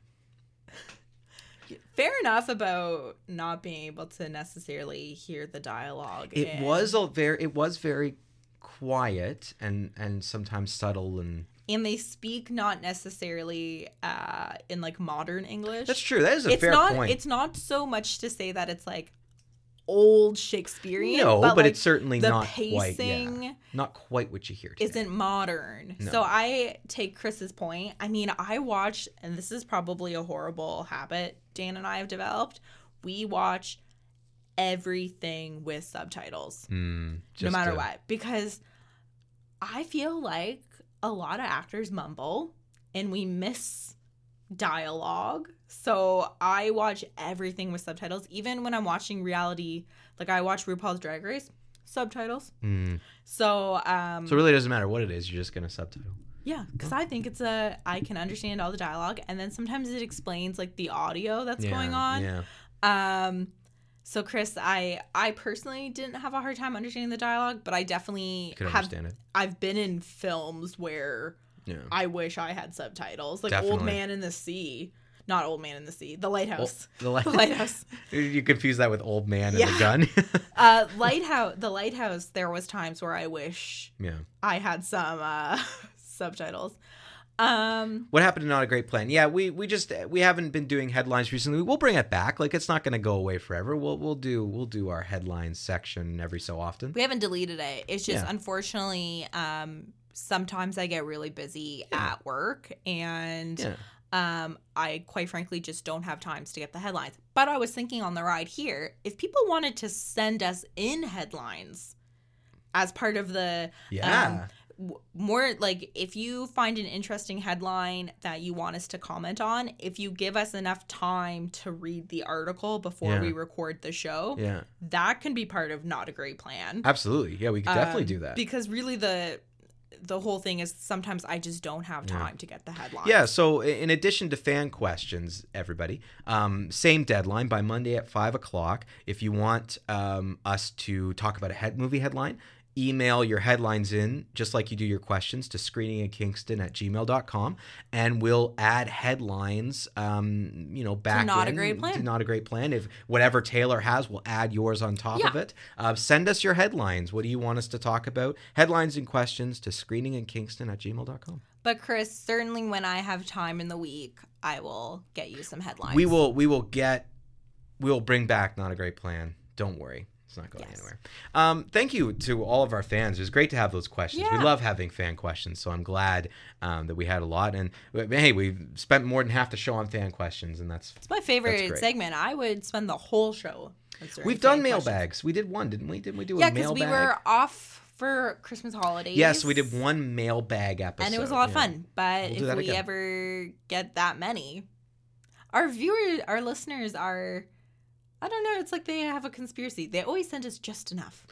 Fair enough about not being able to necessarily hear the dialogue. It and- was a very it was very quiet and and sometimes subtle and and they speak not necessarily uh in like modern English. that's true. That is a it's fair not point. it's not so much to say that it's like old Shakespearean. no, but, but, like, it's certainly not quite pacing yeah, not quite what you hear. Today. isn't modern. No. So I take Chris's point. I mean, I watch, and this is probably a horrible habit Dan and I have developed. We watch everything with subtitles, Mm, no matter to- what, because I feel like a lot of actors mumble and we miss dialogue. So I watch everything with subtitles, even when I'm watching reality. Like I watch RuPaul's Drag Race, subtitles. Mm. So um, So it really doesn't matter what it is. You're just gonna subtitle. Yeah, because I think it's a I can understand all the dialogue, and then sometimes it explains like the audio that's yeah, going on. Yeah. Um, so Chris, I I personally didn't have a hard time understanding the dialogue, but I definitely can have. understand it. I've been in films where Yeah. I wish I had subtitles, like Old Man in the Sea, not Old Man in the Sea, The Lighthouse. the light- The Lighthouse. you confuse that with old man and the gun. Uh, Lighthouse. The Lighthouse. There was times where I wish yeah. I had some uh, subtitles. Um, What happened to not a great plan? Yeah, we we just we haven't been doing headlines recently. We'll bring it back. Like it's not going to go away forever. We'll we'll do we'll do our headlines section every so often. we haven't deleted it. It's just Yeah. unfortunately, um, sometimes I get really busy Yeah. at work and Yeah. um, I quite frankly just don't have times to get the headlines. But I was thinking on the ride here, if people wanted to send us in headlines as part of the Yeah. w- more like if you find an interesting headline that you want us to comment on, if you give us enough time to read the article before Yeah. we record the show, yeah. that can be part of not a great plan. Absolutely. Yeah, we could definitely Um, do that. because really the the whole thing is sometimes I just don't have Yeah. time to get the headline. Yeah, so in addition to fan questions, everybody, um, same deadline by Monday at 5 o'clock. If you want um, us to talk about a head movie headline, email your headlines in, just like you do your questions, to screeninginkingston at gmail.com, and we'll add headlines, um, you know, back Not a Great Plan. To Not a Great Plan. If whatever Taylor has, we'll add yours on top Yeah. of it. Uh, send us your headlines. What do you want us to talk about? Headlines and questions to screeninginkingston at gmail.com. But Chris, certainly when I have time in the week, I will get you some headlines. We will we will get we will bring back not a great plan. Don't worry. It's not going Yes. anywhere. Um, thank you to all of our fans. It was great to have those questions. We love having fan questions, so I'm glad um, that we had a lot. And hey, we spent more than half the show on fan questions, and that's It's my favorite great. segment. I would spend the whole show. we've done mailbags. We did one, didn't we? Didn't we do Yeah, a because we were off for Christmas holidays. Yes, we did one mailbag episode, and it was a lot of yeah. fun. But We'll if we again. ever get that many, our viewers, our listeners are, I don't know. It's like they have a conspiracy. They always send us just enough,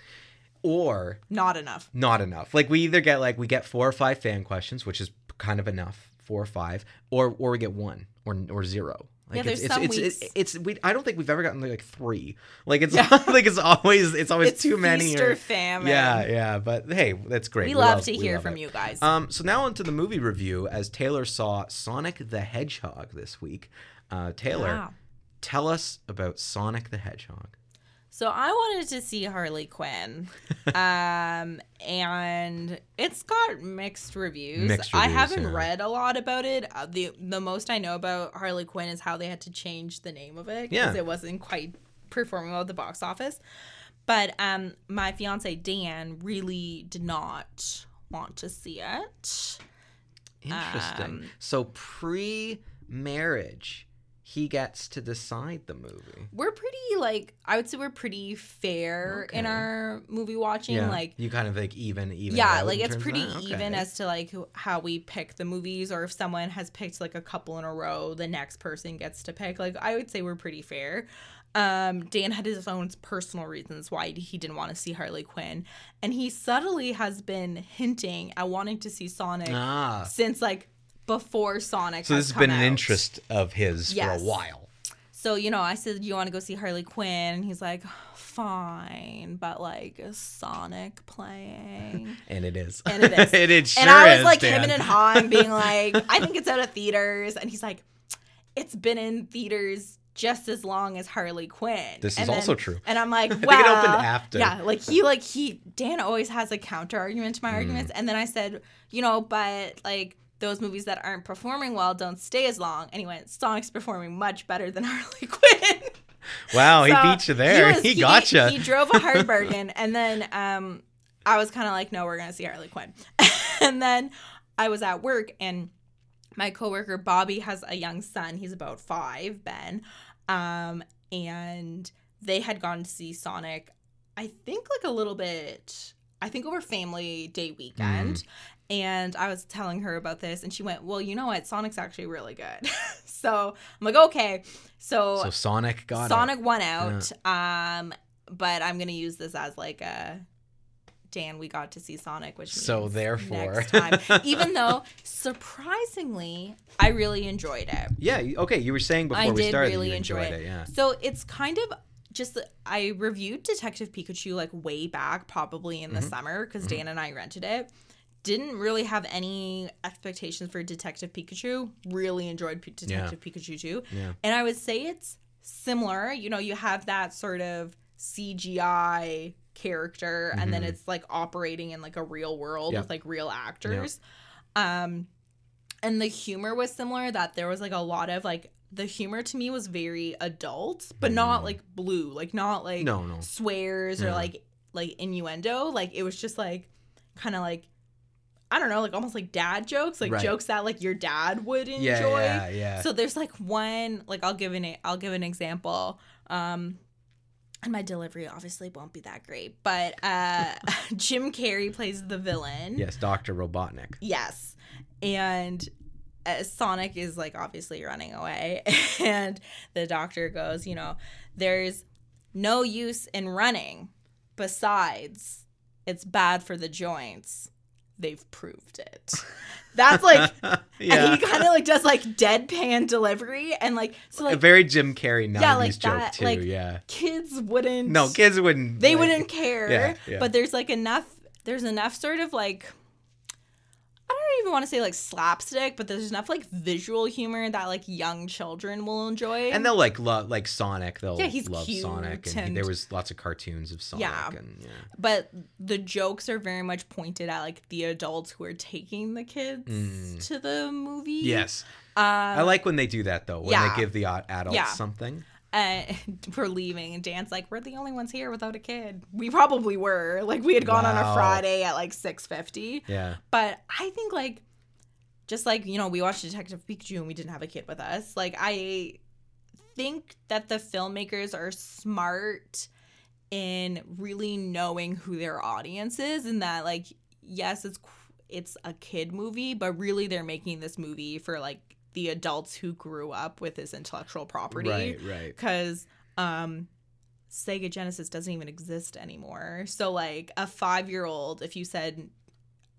Or not enough. not enough. Like we either get like we get four or five fan questions, which is kind of enough, four or five, or or we get one or or zero. Like Yeah, there's it's, some it's, weeks- it's, we. I don't think we've ever gotten like three. Like it's Yeah. like it's always it's always It's too many. or- or famine. yeah, yeah. But hey, that's great. We, love, to we hear love from it. you guys. Um, so now onto the movie review. As Taylor saw Sonic the Hedgehog this week. Uh, Taylor, Wow. Tell us about Sonic the Hedgehog. So I wanted to see Harley Quinn, um, and it's got mixed reviews. Mixed I haven't yeah. read a lot about it. Uh, the The most I know about Harley Quinn is how they had to change the name of it because Yeah. it wasn't quite performing well at the box office. But um, my fiance Dan really did not want to see it. Interesting. Um, so pre-marriage, he gets to decide the movie. We're pretty like I would say we're pretty fair in our movie watching. Yeah, Like you kind of like even, even. yeah like it's pretty that? even as to like who- how we pick the movies or if someone has picked like a couple in a row the next person gets to pick like i would say we're pretty fair um dan had his own personal reasons why he didn't want to see harley quinn and he subtly has been hinting at wanting to see sonic ah. since like before sonic So this has been an out. interest of his Yes. for a while. So, you know, I said, Do you want to go see Harley Quinn? And he's like, Fine, but like, Sonic playing? And it is. And it is. it, it sure and I was is, like, Dan. him and Han being like, I think it's out of theaters. And he's like, It's been in theaters just as long as Harley Quinn. This is then- also true. And I'm like, think it opened after. yeah, like he, like he, Dan always has a counter argument to my Mm. arguments. And then I said, you know, but like those movies that aren't performing well don't stay as long. And he went, Sonic's performing much better than Harley Quinn. Wow, he beat you there. was- He, gotcha. He drove a hard bargain, and then um, I was kind of like, "No, we're gonna see Harley Quinn." and then I was at work, and my coworker Bobby has a young son. He's about five, Ben, um, and they had gone to see Sonic. I think like a little bit. I think over family day weekend. Mm. And I was telling her about this, and she went, "Well, you know what? Sonic's actually really good." so I'm like, "Okay." So, so Sonic got Sonic won out. Um, but I'm gonna use this as like a Dan. We got to see Sonic, which So therefore- next time. Even though surprisingly, I really enjoyed it. Yeah. Okay. You were saying before I we did started really you enjoy enjoyed it. it. Yeah. So it's kind of just I reviewed Detective Pikachu like way back, probably in the Mhm. summer, because Mhm. Dan and I rented it. Didn't really have any expectations for Detective Pikachu. Really enjoyed P- Detective Pikachu too. Yeah. And I would say it's similar. You know, you have that sort of CGI character, and then Mhm. it's like operating in like a real world Yeah. with like real actors. Um, and the humor was similar that there was like a lot of like the humor to me was very adult but not like blue like not like Mm. No, no. swears or like like innuendo like it was just like kind of like i don't know like almost like dad jokes like Right. jokes that like your dad would enjoy Yeah, yeah, yeah. so there's like one like I'll give an I'll give an example. Um and my delivery obviously won't be that great, but uh Jim Carrey plays the villain. yes, Doctor Robotnik. Yes. And uh, Sonic is like obviously running away and the doctor goes, you know, there's no use in running. Besides, it's bad for the joints. They've proved it. That's like and he kind of like does like deadpan delivery and like so like a very Jim Carrey 90s Yeah, like joke that, too. like, yeah. kids wouldn't No, kids wouldn't. they like- wouldn't care Yeah, yeah. but there's like enough there's enough sort of like I don't even want to say like slapstick but there's enough like visual humor that like young children will enjoy And they'll like love like Sonic. They'll Yeah, he's love cute Sonic, and, and- there was lots of cartoons of Sonic. Yeah. and yeah. but the jokes are very much pointed at like the adults who are taking the kids Mm. to the movie Yes, um, I like when they do that though. When yeah. they give the adults Yeah. something. And we're leaving and dan's like we're the only ones here without a kid. We probably were. Like we had gone on a friday at like 6.50 Yeah. but i think like just like you know we watched detective pikachu and we didn't have a kid with us. Like i think that the filmmakers are smart in really knowing who their audience is and that like yes it's it's a kid movie but really they're making this movie for like the adults who grew up with this intellectual property Right. Right. because um Sega Genesis doesn't even exist anymore. So like a 5-year-old if you said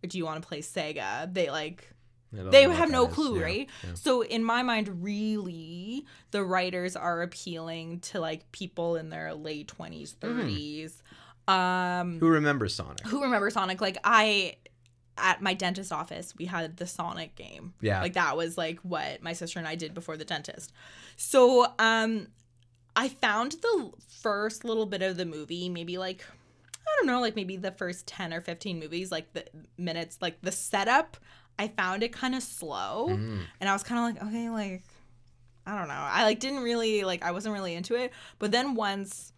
do you want to play Sega, they like they have no clue, right? yeah. So in my mind really the writers are appealing to like people in their late 20s, Mm. 30s. Um Who remembers Sonic? who remembers Sonic like I at my dentist office we had the Sonic game. Yeah. Like that was like what my sister and I did before the dentist. So um I found the first little bit of the movie, maybe like I don't know, like maybe the first 10 or 15 movies, like the minutes, like the setup, I found it kind of slow. Mm. And I was kind of like, okay, like I don't know. I like didn't really like I wasn't really into it. But then once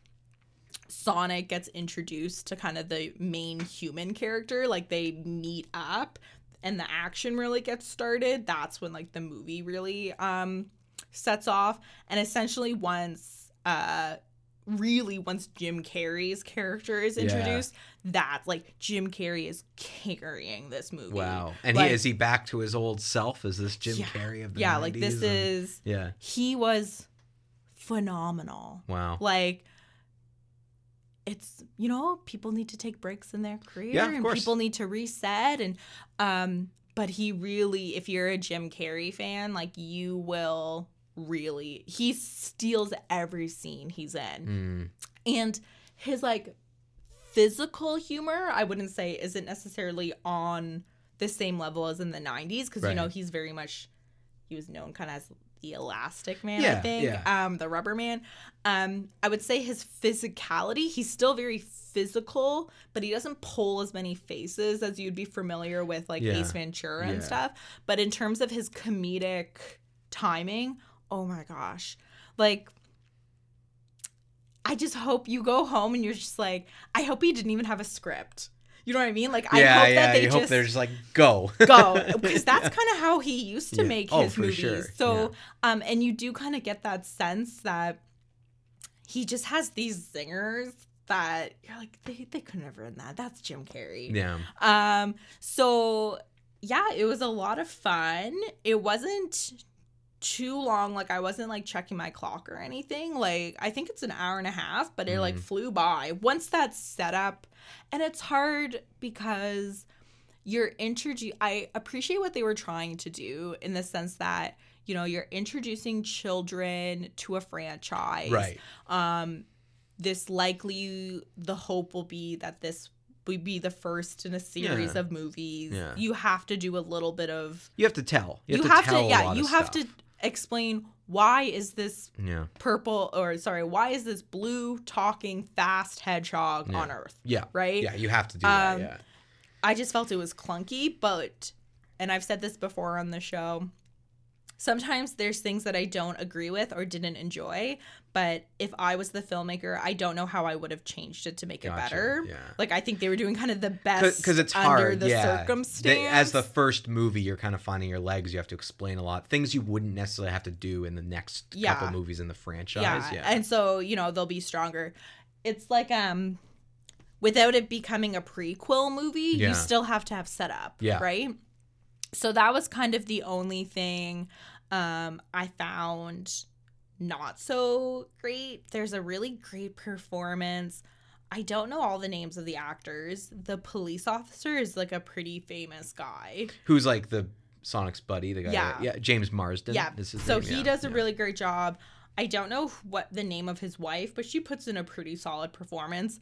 Sonic gets introduced to kind of the main human character, like they meet up and the action really gets started, that's when like the movie really um sets off. And essentially once uh really once Jim Carrey's character is Yeah. introduced, that's like Jim Carrey is carrying this movie. Wow. And Like- he is he back to his old self? Is this Jim Yeah. Carrey of the Yeah, like this And- is Yeah. he was phenomenal. Wow. Like it's you know, people need to take breaks in their career Yeah, of and course. people need to reset and um but he really if you're a Jim Carrey fan, like you will really he steals every scene he's in. Mm. And his like physical humor, I wouldn't say isn't necessarily on the same level as in the 90s because you know he's very much he was known kind of as the elastic man i think yeah. um the rubber man um i would say his physicality he's still very physical but he doesn't pull as many faces as you'd be familiar with like Yeah, ace ventura and yeah. stuff but in terms of his comedic timing oh my gosh like I just hope you go home and you're just like, I hope he didn't even have a script. You know what I mean? Like, I yeah, hope yeah. that they you just hope there's like go. go because that's kind of how he used to Yeah. make Oh, his for movies. sure. So, um, and you do kind of get that sense that he just has these zingers that you're like, they, they could never written that. That's Jim Carrey. yeah. Um, so yeah, it was a lot of fun. It wasn't too long. Like I wasn't like checking my clock or anything. Like I think it's an hour and a half, but it like Mhm. flew by. Once that's set up, and it's hard because you're introduce. I appreciate what they were trying to do in the sense that you know you're introducing children to a franchise Right. um this likely the hope will be that this would be the first in a series Yeah. of movies Yeah. you have to do a little bit of You have to tell. You you, have, have to to, tell a yeah you have stuff. to explain why is this Yeah. purple or sorry why is this blue talking fast hedgehog Yeah. on earth Yeah. right Yeah. You have to do that. Um, Yeah. i just felt it was clunky but and I've said this before on the show. Sometimes there's things that I don't agree with or didn't enjoy, but if I was the filmmaker, I don't know how I would have changed it to make it better. yeah. Like I think they were doing kind of the best because it's under hard. the yeah, circumstance. They- as the first movie, you're kind of finding your legs. You have to explain a lot things you wouldn't necessarily have to do in the next Yeah. couple movies in the franchise. yeah. Yeah, and so you know they'll be stronger. It's like um, without it becoming a prequel movie, Yeah. you still have to have setup, Yeah. right? So that was kind of the only thing um I found not so great. There's a really great performance. I don't know all the names of the actors. The police officer is like a pretty famous guy. who's like the Sonic's buddy, the guy. Yeah. yeah, James Marsden. Yeah. is So name, he yeah, does a yeah. really great job. I don't know what the name of his wife, but she puts in a pretty solid performance.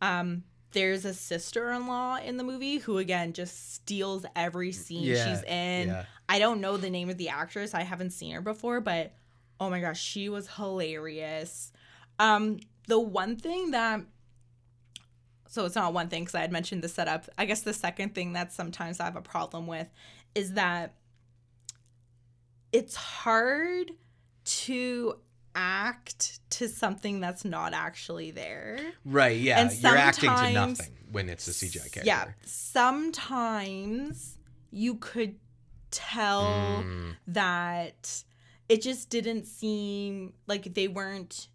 Um, there's a sister-in-law in the movie who again just steals every scene Yeah, she's in. yeah. I don't know the name of the actress. I haven't seen her before, but oh my gosh, she was hilarious. Um, the one thing that so it's not one thing because I had mentioned the setup. I guess the second thing that sometimes I have a problem with is that it's hard to act to something that's not actually there. Right. Yeah. And you're acting to nothing when it's a CGI character. Yeah. Sometimes you could tell Mm, that it just didn't seem like they weren't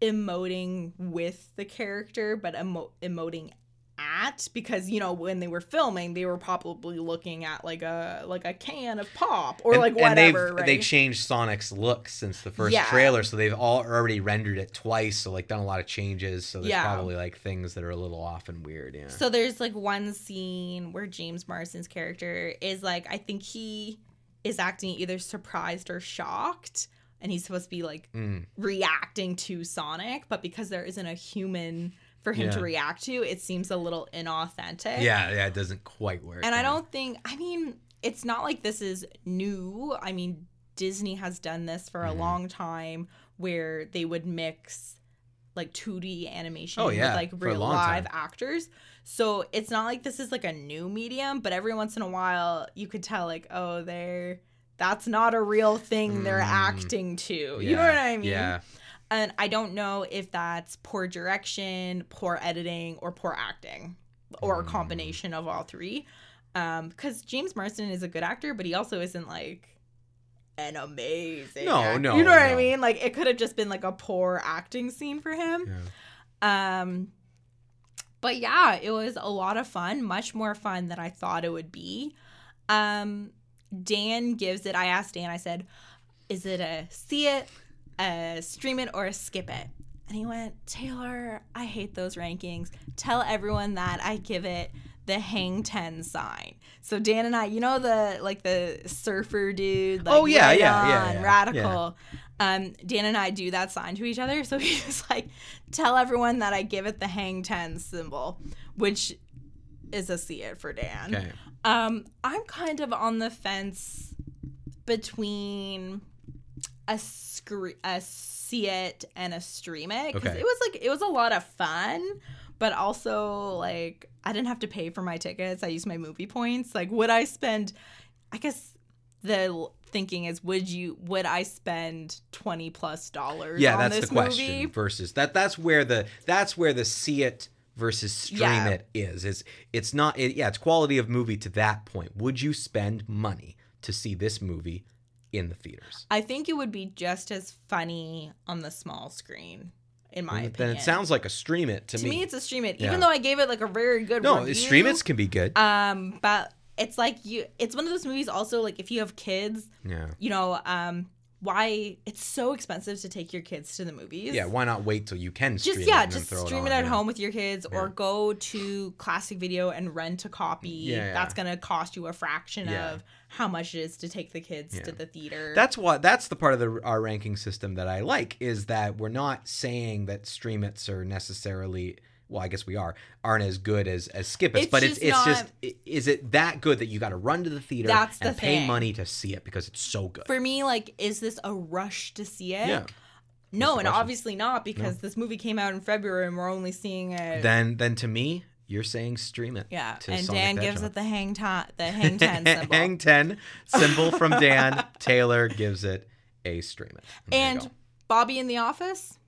emoting with the character but emo- emoting at because you know when they were filming they were probably looking at like a like a can of pop or and, like and whatever they've right? they changed Sonic's look since the first Yeah. trailer, so they've all already rendered it twice, so like done a lot of changes. So there's Yeah. probably like things that are a little off and weird. Yeah. So there's like one scene where James Marsden's character is like, I think he is acting either surprised or shocked, and he's supposed to be like Mm. reacting to Sonic, but because there isn't a human for him to react to, it seems a little inauthentic. Yeah. Yeah. It doesn't quite work. And I don't think, I mean, it's not like this is new. I mean, Disney has done this for a Mhm. long time where they would mix like 2D animation Oh, yeah, with like real live time. actors. So it's not like this is like a new medium, but every once in a while you could tell like, oh, they're that's not a real thing they're Mm. acting to. You know what I mean? Yeah. And I don't know if that's poor direction, poor editing, or poor acting, or a combination of all three. Um, because James Marsden is a good actor, but he also isn't like an amazing. No, actor. no, You know what I mean? Like it could have just been like a poor acting scene for him. Yeah. Um, but yeah, it was a lot of fun, much more fun than I thought it would be. Um, Dan gives it. I asked Dan. I said, "Is it a see it, a stream it, or a skip it?" And he went, "Taylor, I hate those rankings. Tell everyone that I give it." The hang ten sign. So Dan and I, you know the like the surfer dude. Like, Oh, yeah, right yeah, yeah, on, yeah, radical. Um, Dan and I do that sign to each other. So he was like, tell everyone that I give it the hang 10 symbol, which is a see it for Dan. Okay. Um, I'm kind of on the fence between a scre- a see it and a stream it because Okay. it was like it was a lot of fun, but also like I didn't have to pay for my tickets. I used my movie points. Like, would I spend? I guess the thinking is, would you? Would I spend twenty plus dollars? Yeah, on that's this the question. Movie? Versus that. That's where the that's where the see it versus stream Yeah. it is. Is it's not. It, yeah, it's quality of movie to that point. Would you spend money to see this movie in the theaters? I think it would be just as funny on the small screen, in my opinion. Then it sounds like a stream it to, to me, it's a stream it. Yeah. Even though I gave it like a very good no. review, Stream it's can be good. Um, but it's like you. It's one of those movies. Also, like if you have kids, yeah. you know, um, why it's so expensive to take your kids to the movies. Yeah. Why not wait till you can stream just it yeah, and just stream it, it, at yeah. home with your kids, or Yeah. go to Classic Video and rent a copy. Yeah. That's gonna cost you a fraction of how much it is to take the kids to the theater. That's what that's the part of the our ranking system that I like is that we're not saying that stream its are necessarily well, I guess we are aren't as good as as skip its, It's but it's just it's just not- i- is it that good that you got to run to the theater That's and the pay thing. money to see it because it's so good? for me. Like, is this a rush to see it? yeah. No, and obviously not because this movie came out in February and we're only seeing it. Then then to me, you're saying stream it. Yeah, to and Dan gives it the hang ten, the hang ten symbol. Hang 10 symbol from Dan. Taylor gives it a stream it. There and. Bobby in the office,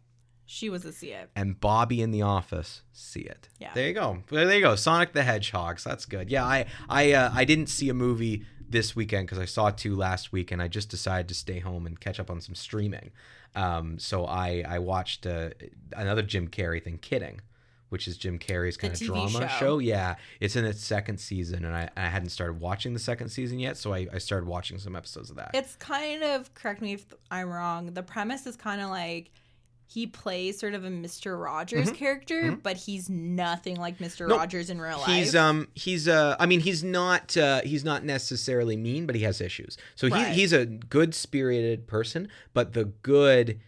she was a see it. and Bobby in the office see it. Yeah. There you go. There you go. Sonic the Hedgehog. So that's good. Yeah, I I uh, I didn't see a movie this weekend because I saw two last week, and I just decided to stay home and catch up on some streaming. Um, so I I watched uh, another Jim Carrey thing, Kidding. Which is Jim Carrey's kind of TV drama show. show. Yeah, it's in its second season, and I, I hadn't started watching the second season yet, so I, I started watching some episodes of that. It's kind of correct me if I'm wrong. The premise is kind of like he plays sort of a Mr. Rogers character, but he's nothing like Mr. Mm-hmm. Rogers in real life. He's um he's uh I mean he's not uh he's not necessarily mean, but he has issues. So he, Right. he's a good spirited person, but the good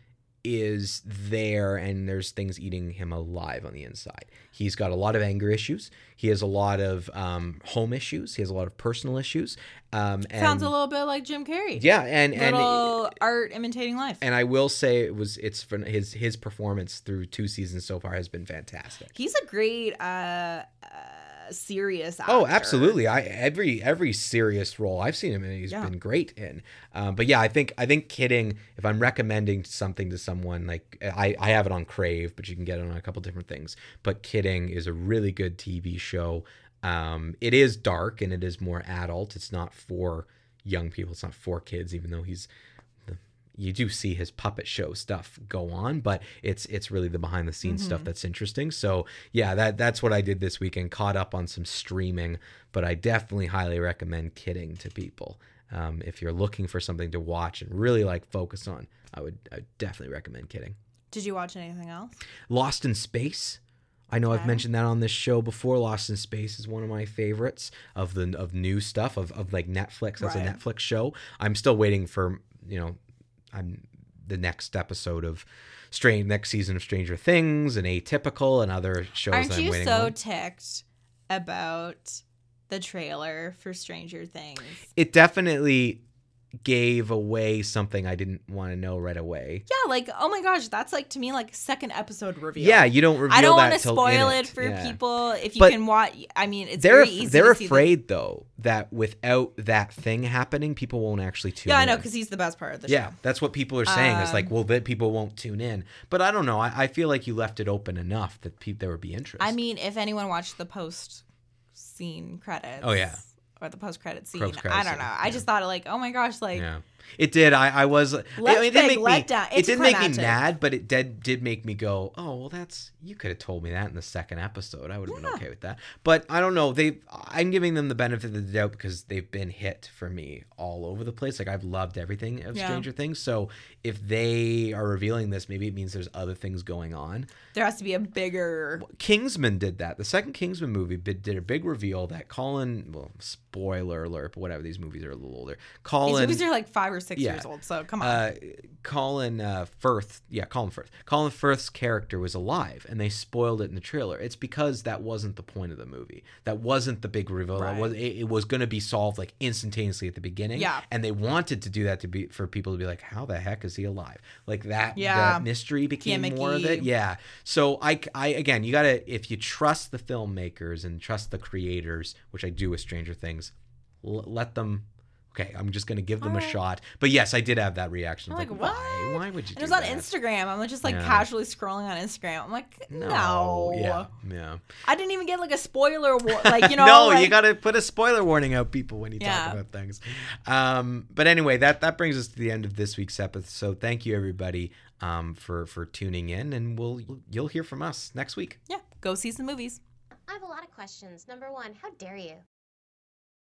is there and there's things eating him alive on the inside. He's got a lot of anger issues. He has a lot of um home issues. He has a lot of personal issues. Um and Sounds a little bit like Jim Carrey. yeah, and and Little art imitating life. and I will say it was it's his his performance through two seasons so far has been fantastic. He's a great uh, uh serious actor. Oh, absolutely. I every every serious role I've seen him in, he's Yeah. been great in. Um, but yeah, I think I think kidding. If I'm recommending something to someone, like I I have it on Crave, but you can get it on a couple different things. But kidding is a really good TV show. Um, it is dark and it is more adult. It's not for young people. It's not for kids, even though he's you do see his puppet show stuff go on, but it's it's really the behind the scenes stuff that's interesting. So yeah, that that's what I did this weekend. Caught up on some streaming, but I definitely highly recommend Kidding to people. Um, if you're looking for something to watch and really like focus on, I would I would definitely recommend Kidding. Did you watch anything else? Lost in Space. I know I've mentioned that on this show before. Lost in Space is one of my favorites of the of new stuff of, of like Netflix as a Netflix show. I'm still waiting for you know, I'm the next episode of Strange next season of Stranger Things and Atypical and other shows Aren't that I'm you waiting so on. ticked about the trailer for Stranger Things? It definitely gave away something I didn't want to know right away. Yeah, like oh my gosh, that's like to me like second episode reveal. Yeah, you don't reveal I don't want to spoil in it for Yeah. people. If you But can watch, I mean, it's they're very easy. they're to see the- afraid though that without that thing happening, people won't actually tune in. yeah, I know because he's the best part of the yeah, show. Yeah, that's what people are saying. is like, Um, well, that people won't tune in. But I don't know. I, I feel like you left it open enough that people there would be interest. I mean, if anyone watched the post scene credits, Oh, yeah. Or the post credit scene, Post-credit I don't scene, know. I yeah. just thought like, oh my gosh, like yeah, it did. I I was. I Let's mean, it did make me. It did make me mad, but it did did make me go, oh well, that's you could have told me that in the second episode. I would have been okay with that. But I don't know. They I'm giving them the benefit of the doubt because they've been hit for me all over the place. Like I've loved everything of Yeah. Stranger Things. So if they are revealing this, maybe it means there's other things going on. there has to be a bigger. Kingsman did that. The second Kingsman movie did a big reveal that Colin, well, spoiler alert, but whatever. These movies are a little older. Colin. These movies are like five or six Yeah. years old, so come on. uh, Colin uh, Firth, yeah, Colin Firth. Colin Firth's character was alive, and they spoiled it in the trailer. It's because that wasn't the point of the movie. That wasn't the big reveal. That Right. was it, it was going to be solved like instantaneously at the beginning. Yeah. and they wanted to do that to be for people to be like, how the heck is he alive? Like that. Yeah. the mystery became Gimmicky. more of it. Yeah. So I, I again, you gotta if you trust the filmmakers and trust the creators, which I do with Stranger Things, l- let them. Okay, I'm just gonna give them a Alright. shot. But yes, I did have that reaction. I'm like, like, why? what? Why would you? And do it was on? Instagram. I'm just like Yeah. casually scrolling on Instagram. I'm like, no. No. Yeah. Yeah. I didn't even get like a spoiler, war- like you know. no, like, you got to put a spoiler warning out, people, when you Yeah. talk about things. Um, but anyway, that that brings us to the end of this week's episode. So thank you, everybody, um, for for tuning in, and we'll you'll hear from us next week. Yeah, go see some movies. I have a lot of questions. Number one, how dare you?